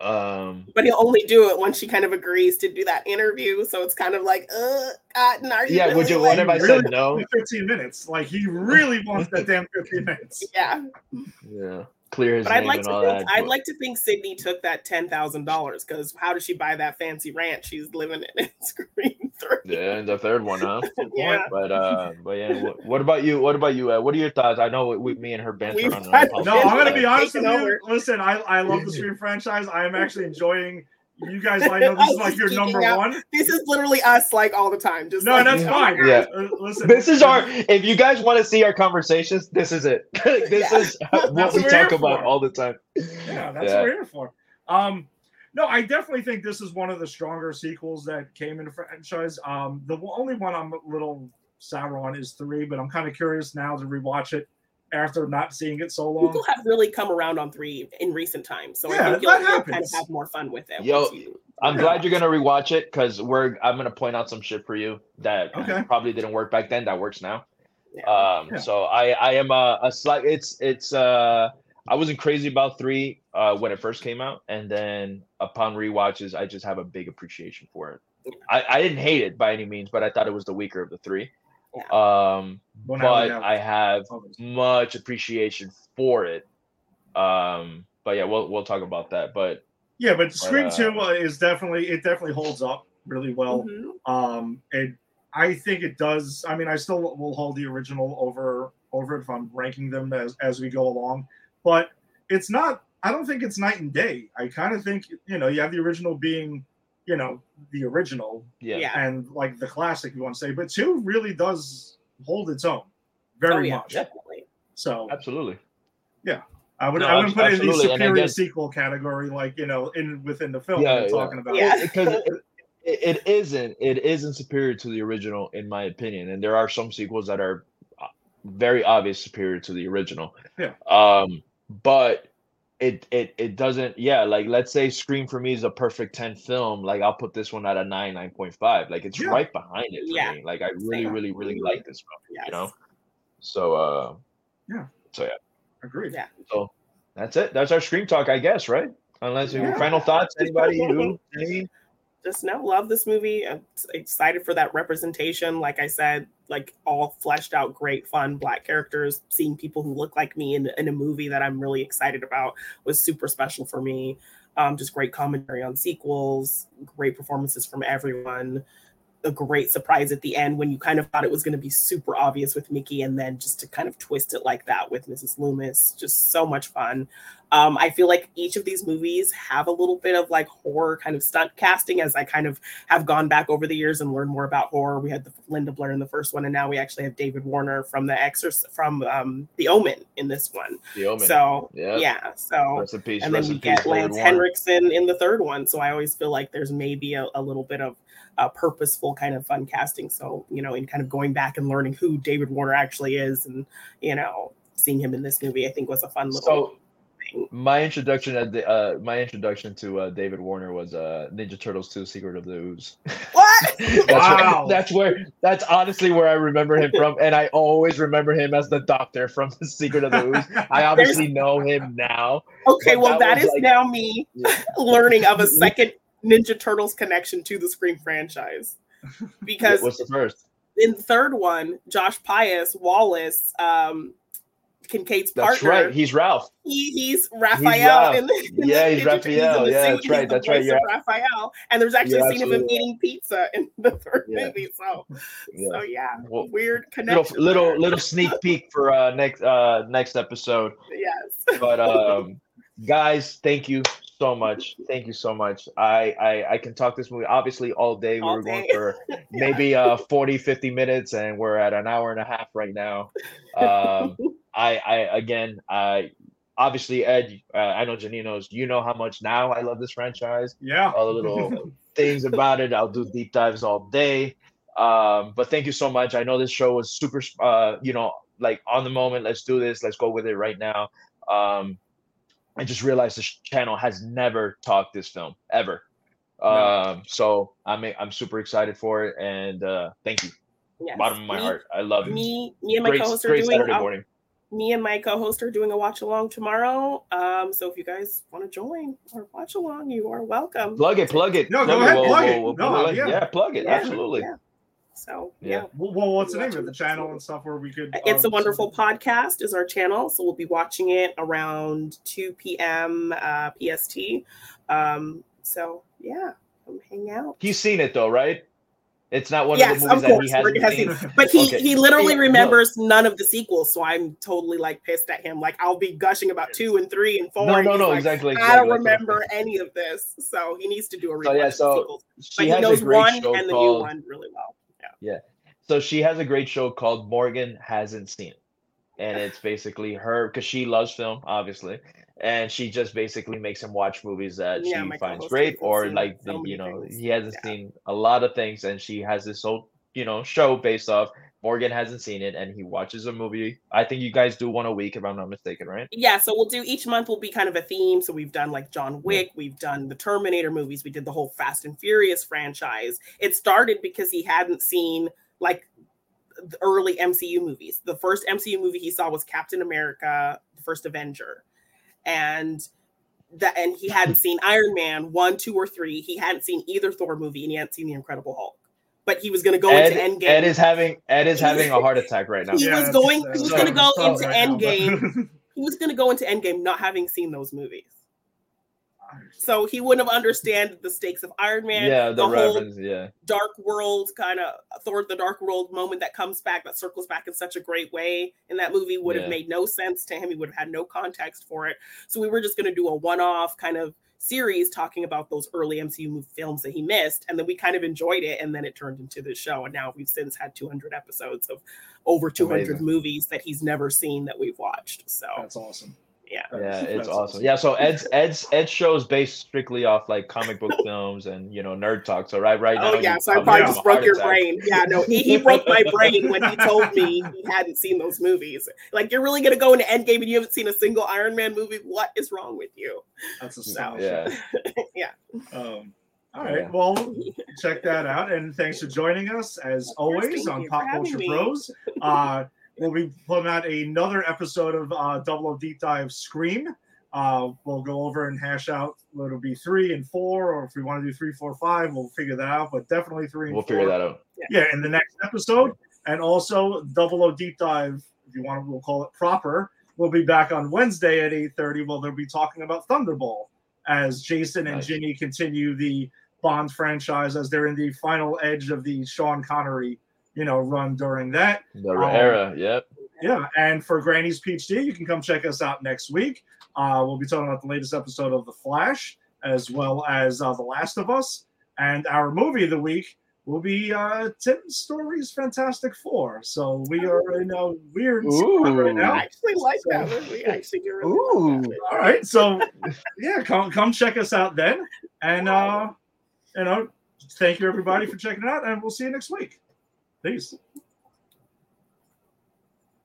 um But he'll only do it once she kind of agrees to do that interview. So it's kind of like, uh, Cotton, are you? yeah, would you like- what if I Really? said no? 15 minutes. Like he really wants that damn 15 minutes. Yeah, Yeah. Clear his but I'd like and to all think that. I'd but- like to think Sidney took that ten thousand dollars because how does she buy that fancy ranch she's living in? it. Scream three. yeah, and the third one, huh? Yeah. But uh, but yeah, what, what about you? What about you? Ed? What are your thoughts? I know we, me and her banter We've on. had- No, I'm gonna be honest with you. over. Listen, I, I love the Scream franchise. I am actually enjoying. You guys, I know this is like your number out. one. This is literally us like all the time. Just No, like, that's fine. Yeah. Uh, listen, This is our. If you guys want to see our conversations, this is it. this Yeah. is what we what we're talk about for. all the time. Yeah, that's Yeah. what we're here for. Um, no, I definitely think this is one of the stronger sequels that came in the franchise. Um, the only one I'm a little sour on is three, but I'm kind of curious now to rewatch it after not seeing it so long. People have really come around on three in recent times, so Yeah, I think you'll, that you'll kind of have more fun with it. Yo, you- I'm Yeah. glad you're gonna rewatch it because we're. I'm gonna point out some shit for you that Okay. probably didn't work back then that works now. Yeah. Um, Yeah. so I I am a, a slight. It's it's uh I wasn't crazy about three uh when it first came out, and then upon rewatches, I just have a big appreciation for it. I I didn't hate it by any means, but I thought it was the weaker of the three. Um, Well, now but have I have much appreciation for it. Um, but yeah, we'll we'll talk about that. But Yeah, but Scream uh, Two uh, is definitely it definitely holds up really well. Mhm. Um, and I think it does. I mean, I still will hold the original over over it if I'm ranking them as as we go along. But it's not. I don't think it's night and day. I kind of think you know you have the original being, you know, the original yeah, Yeah. and like the classic you want to say. But two really does hold its own very Oh, yeah, much. definitely. So absolutely. Yeah I would No, I wouldn't put it in the superior again- sequel category like you know in within the film Yeah, we're yeah. talking about. Yeah. because it, it, it isn't it isn't superior to the original in my opinion and there are some sequels that are uh, very obvious superior to the original Yeah. um but it it it doesn't yeah like let's say scream for me is a perfect 10 film like i'll put this one at a 9 9.5 like it's Yeah. right behind it for Yeah. me like i really really really like this film Yes. you know so uh Yeah. so yeah Agreed. Yeah. so that's it that's our scream talk i guess right unless Yeah. final thoughts anybody you any just no love this movie. I'm excited for that representation. Like i said like all fleshed out great fun black characters seeing people who look like me in, in a movie that i'm really excited about was super special for me. Um, just great commentary on sequels great performances from everyone a great surprise at the end when you kind of thought it was going to be super obvious with Mickey, and then just to kind of twist it like that with Mrs. Loomis. Just so much fun. Um, I feel like each of these movies have a little bit of like horror kind of stunt casting as I kind of have gone back over the years and learned more about horror. We had the Linda Blair in the first one, and now we actually have David Warner from the Exorcist from um, The Omen in this one. the omen So Yeah. yeah, so Rest in peace. and then we in get Lance. Henriksen in the third one. So I always feel like there's maybe a, a little bit of uh, purposeful kind of fun casting. So you know, in kind of going back and learning who David Warner actually is, and you know, seeing him in this movie, I think was a fun little So thing. my introduction at the uh my introduction to uh, David Warner was uh Ninja Turtles 2 Secret of the Ooze. What? that's Wow. where, that's where that's honestly where I remember him from and I always remember him as the doctor from the Secret of the Ooze. I obviously know him now. Okay, well, that that is like- now me learning of a second Ninja Turtles connection to the Scream franchise. Because What's the first? in the third one, Josh Pais, Wallace, um, Kincaid's partner. That's partner, right. He's Ralph. he, he's Raphael. Ralph. in the, in Yeah, the he's Ninja- Raphael. in the Yeah, suit, that's he's right, the that's right, yeah. of Raphael. And there's actually Yeah, a scene of him eating pizza in the third Yeah. movie. So, Yeah. so yeah, Well, weird connection. little there. little sneak peek for uh next uh next episode. yes. but um guys thank you so much thank you so much i i, I can talk this movie obviously all day we All were going for maybe uh 40 50 minutes and we're at an hour and a half right now um i i again i obviously ed uh, i know janine knows you know how much now i love this franchise yeah. all the little things about it. I'll do deep dives all day. Um, but thank you so much. I know this show was super, uh, you know, like on the moment. Let's do this. Let's go with it right now. Um, I just realized this channel has never talked this film ever. No. Um, so I'm I'm super excited for it, and uh, thank you, Yes. bottom of my me, heart. I love it. Me, me and my Great, co-host are great doing. Saturday a- morning. me and my co-host are doing a watch along tomorrow. Um, so if you guys want to join or watch along, you are welcome. Plug it, plug it. No, go plug ahead, We'll- plug we'll- it. we'll No, put yeah. yeah, plug it. Yeah, Absolutely. yeah. So Yeah. yeah. Well, well, what's the name of the channel and stuff where we could? It's a um, wonderful podcast is our channel, so we'll be watching it around 2 p.m. Uh, PST. Um, so yeah, come hang out. He's seen it though, right? It's not one Yes, of the of movies that he hasn't Morgan has seen. But he Okay. he literally Yeah, no. remembers none of the sequels, so I'm totally like pissed at him. Like I'll be gushing about two and three and four. No, and no, he's no, like, exactly. I don't That's remember any of this, so he needs to do a rewatch So, yeah, of so the sequels. She But he has knows a great one show and the called. new one really well. So she has a great show called Morgan Hasn't Seen It. And it's basically her because she loves film, obviously. And she just basically makes him watch movies that Yeah, she finds great or like the, you know, things. he hasn't Yeah. seen a lot of things and she has this whole, you know, show based off Morgan hasn't seen it and he watches a movie. I think you guys do one a week, if I'm not mistaken, right? Yeah, so we'll do each month will be kind of a theme. So we've done like John Wick, we've done the Terminator movies, we did the whole Fast and Furious franchise. It started because he hadn't seen like the early MCU movies. The first MCU movie he saw was Captain America, the first Avenger. And that and he hadn't seen Iron Man one, two, or three. He hadn't seen either Thor movie and he hadn't seen the Incredible Hulk but he was going to go Ed, into Endgame. Ed is having Ed is having a heart attack right now. he Yeah, was going. uh, He was so- going to go into right now, Endgame. he was going to go into Endgame not having seen those movies, so he wouldn't have understand the stakes of Iron Man. yeah, the, whole yeah. Dark World kind of Thor: The Dark World moment that comes back, that circles back in such a great way in that movie would have made no sense to him. He would have had no context for it. So we were just going to do a one-off kind of series talking about those early MCU films that he missed, and then we kind of enjoyed it, and then it turned into this show. And now we've since had 200 episodes of over 200 Amazing. movies that he's never seen that we've watched. So That's awesome. Yeah. Yeah, it's awesome. Yeah, so Ed's Ed's Ed's show is based strictly off like comic book films and you know nerd talk. So right right now. Oh yeah, so I probably probably just broke your attack. brain. Yeah, no, he, he broke my brain when he told me he hadn't seen those movies. Like, you're really gonna go into Endgame and you haven't seen a single Iron Man movie? What is wrong with you? That's a So, sound. Yeah. yeah. Um, all right. Yeah. Well, check that out. And thanks for joining us as always on Pop Culture me. Pros. Uh, we'll be putting out another episode of uh, Double O Deep Dive Scream. Uh, we'll go over and hash out what it'll be three and four, or if we want to do three, four, five, we'll figure that out. But definitely three and We'll four. figure that out. Yeah, in the next episode. And also Double O Deep Dive, if you want to, we'll call it proper. We'll be back on Wednesday at 8:30. Well, they'll be talking about Thunderball as Jason and Nice. Ginny continue the Bond franchise as they're in the final edge of the Sean Connery, you know, run during that. The Um, era, yep. Yeah, and for Granny's PhD, you can come check us out next week. Uh, we'll be talking about the latest episode of The Flash, as well as uh, The Last of Us, and our movie of the week will be uh, Tim Story's Fantastic Four. So we are in a weird spot right now. I actually like that movie. I actually do really like that. All right, so yeah, come come check us out then, and uh, you know, thank you everybody for checking it out, and we'll see you next week. Peace.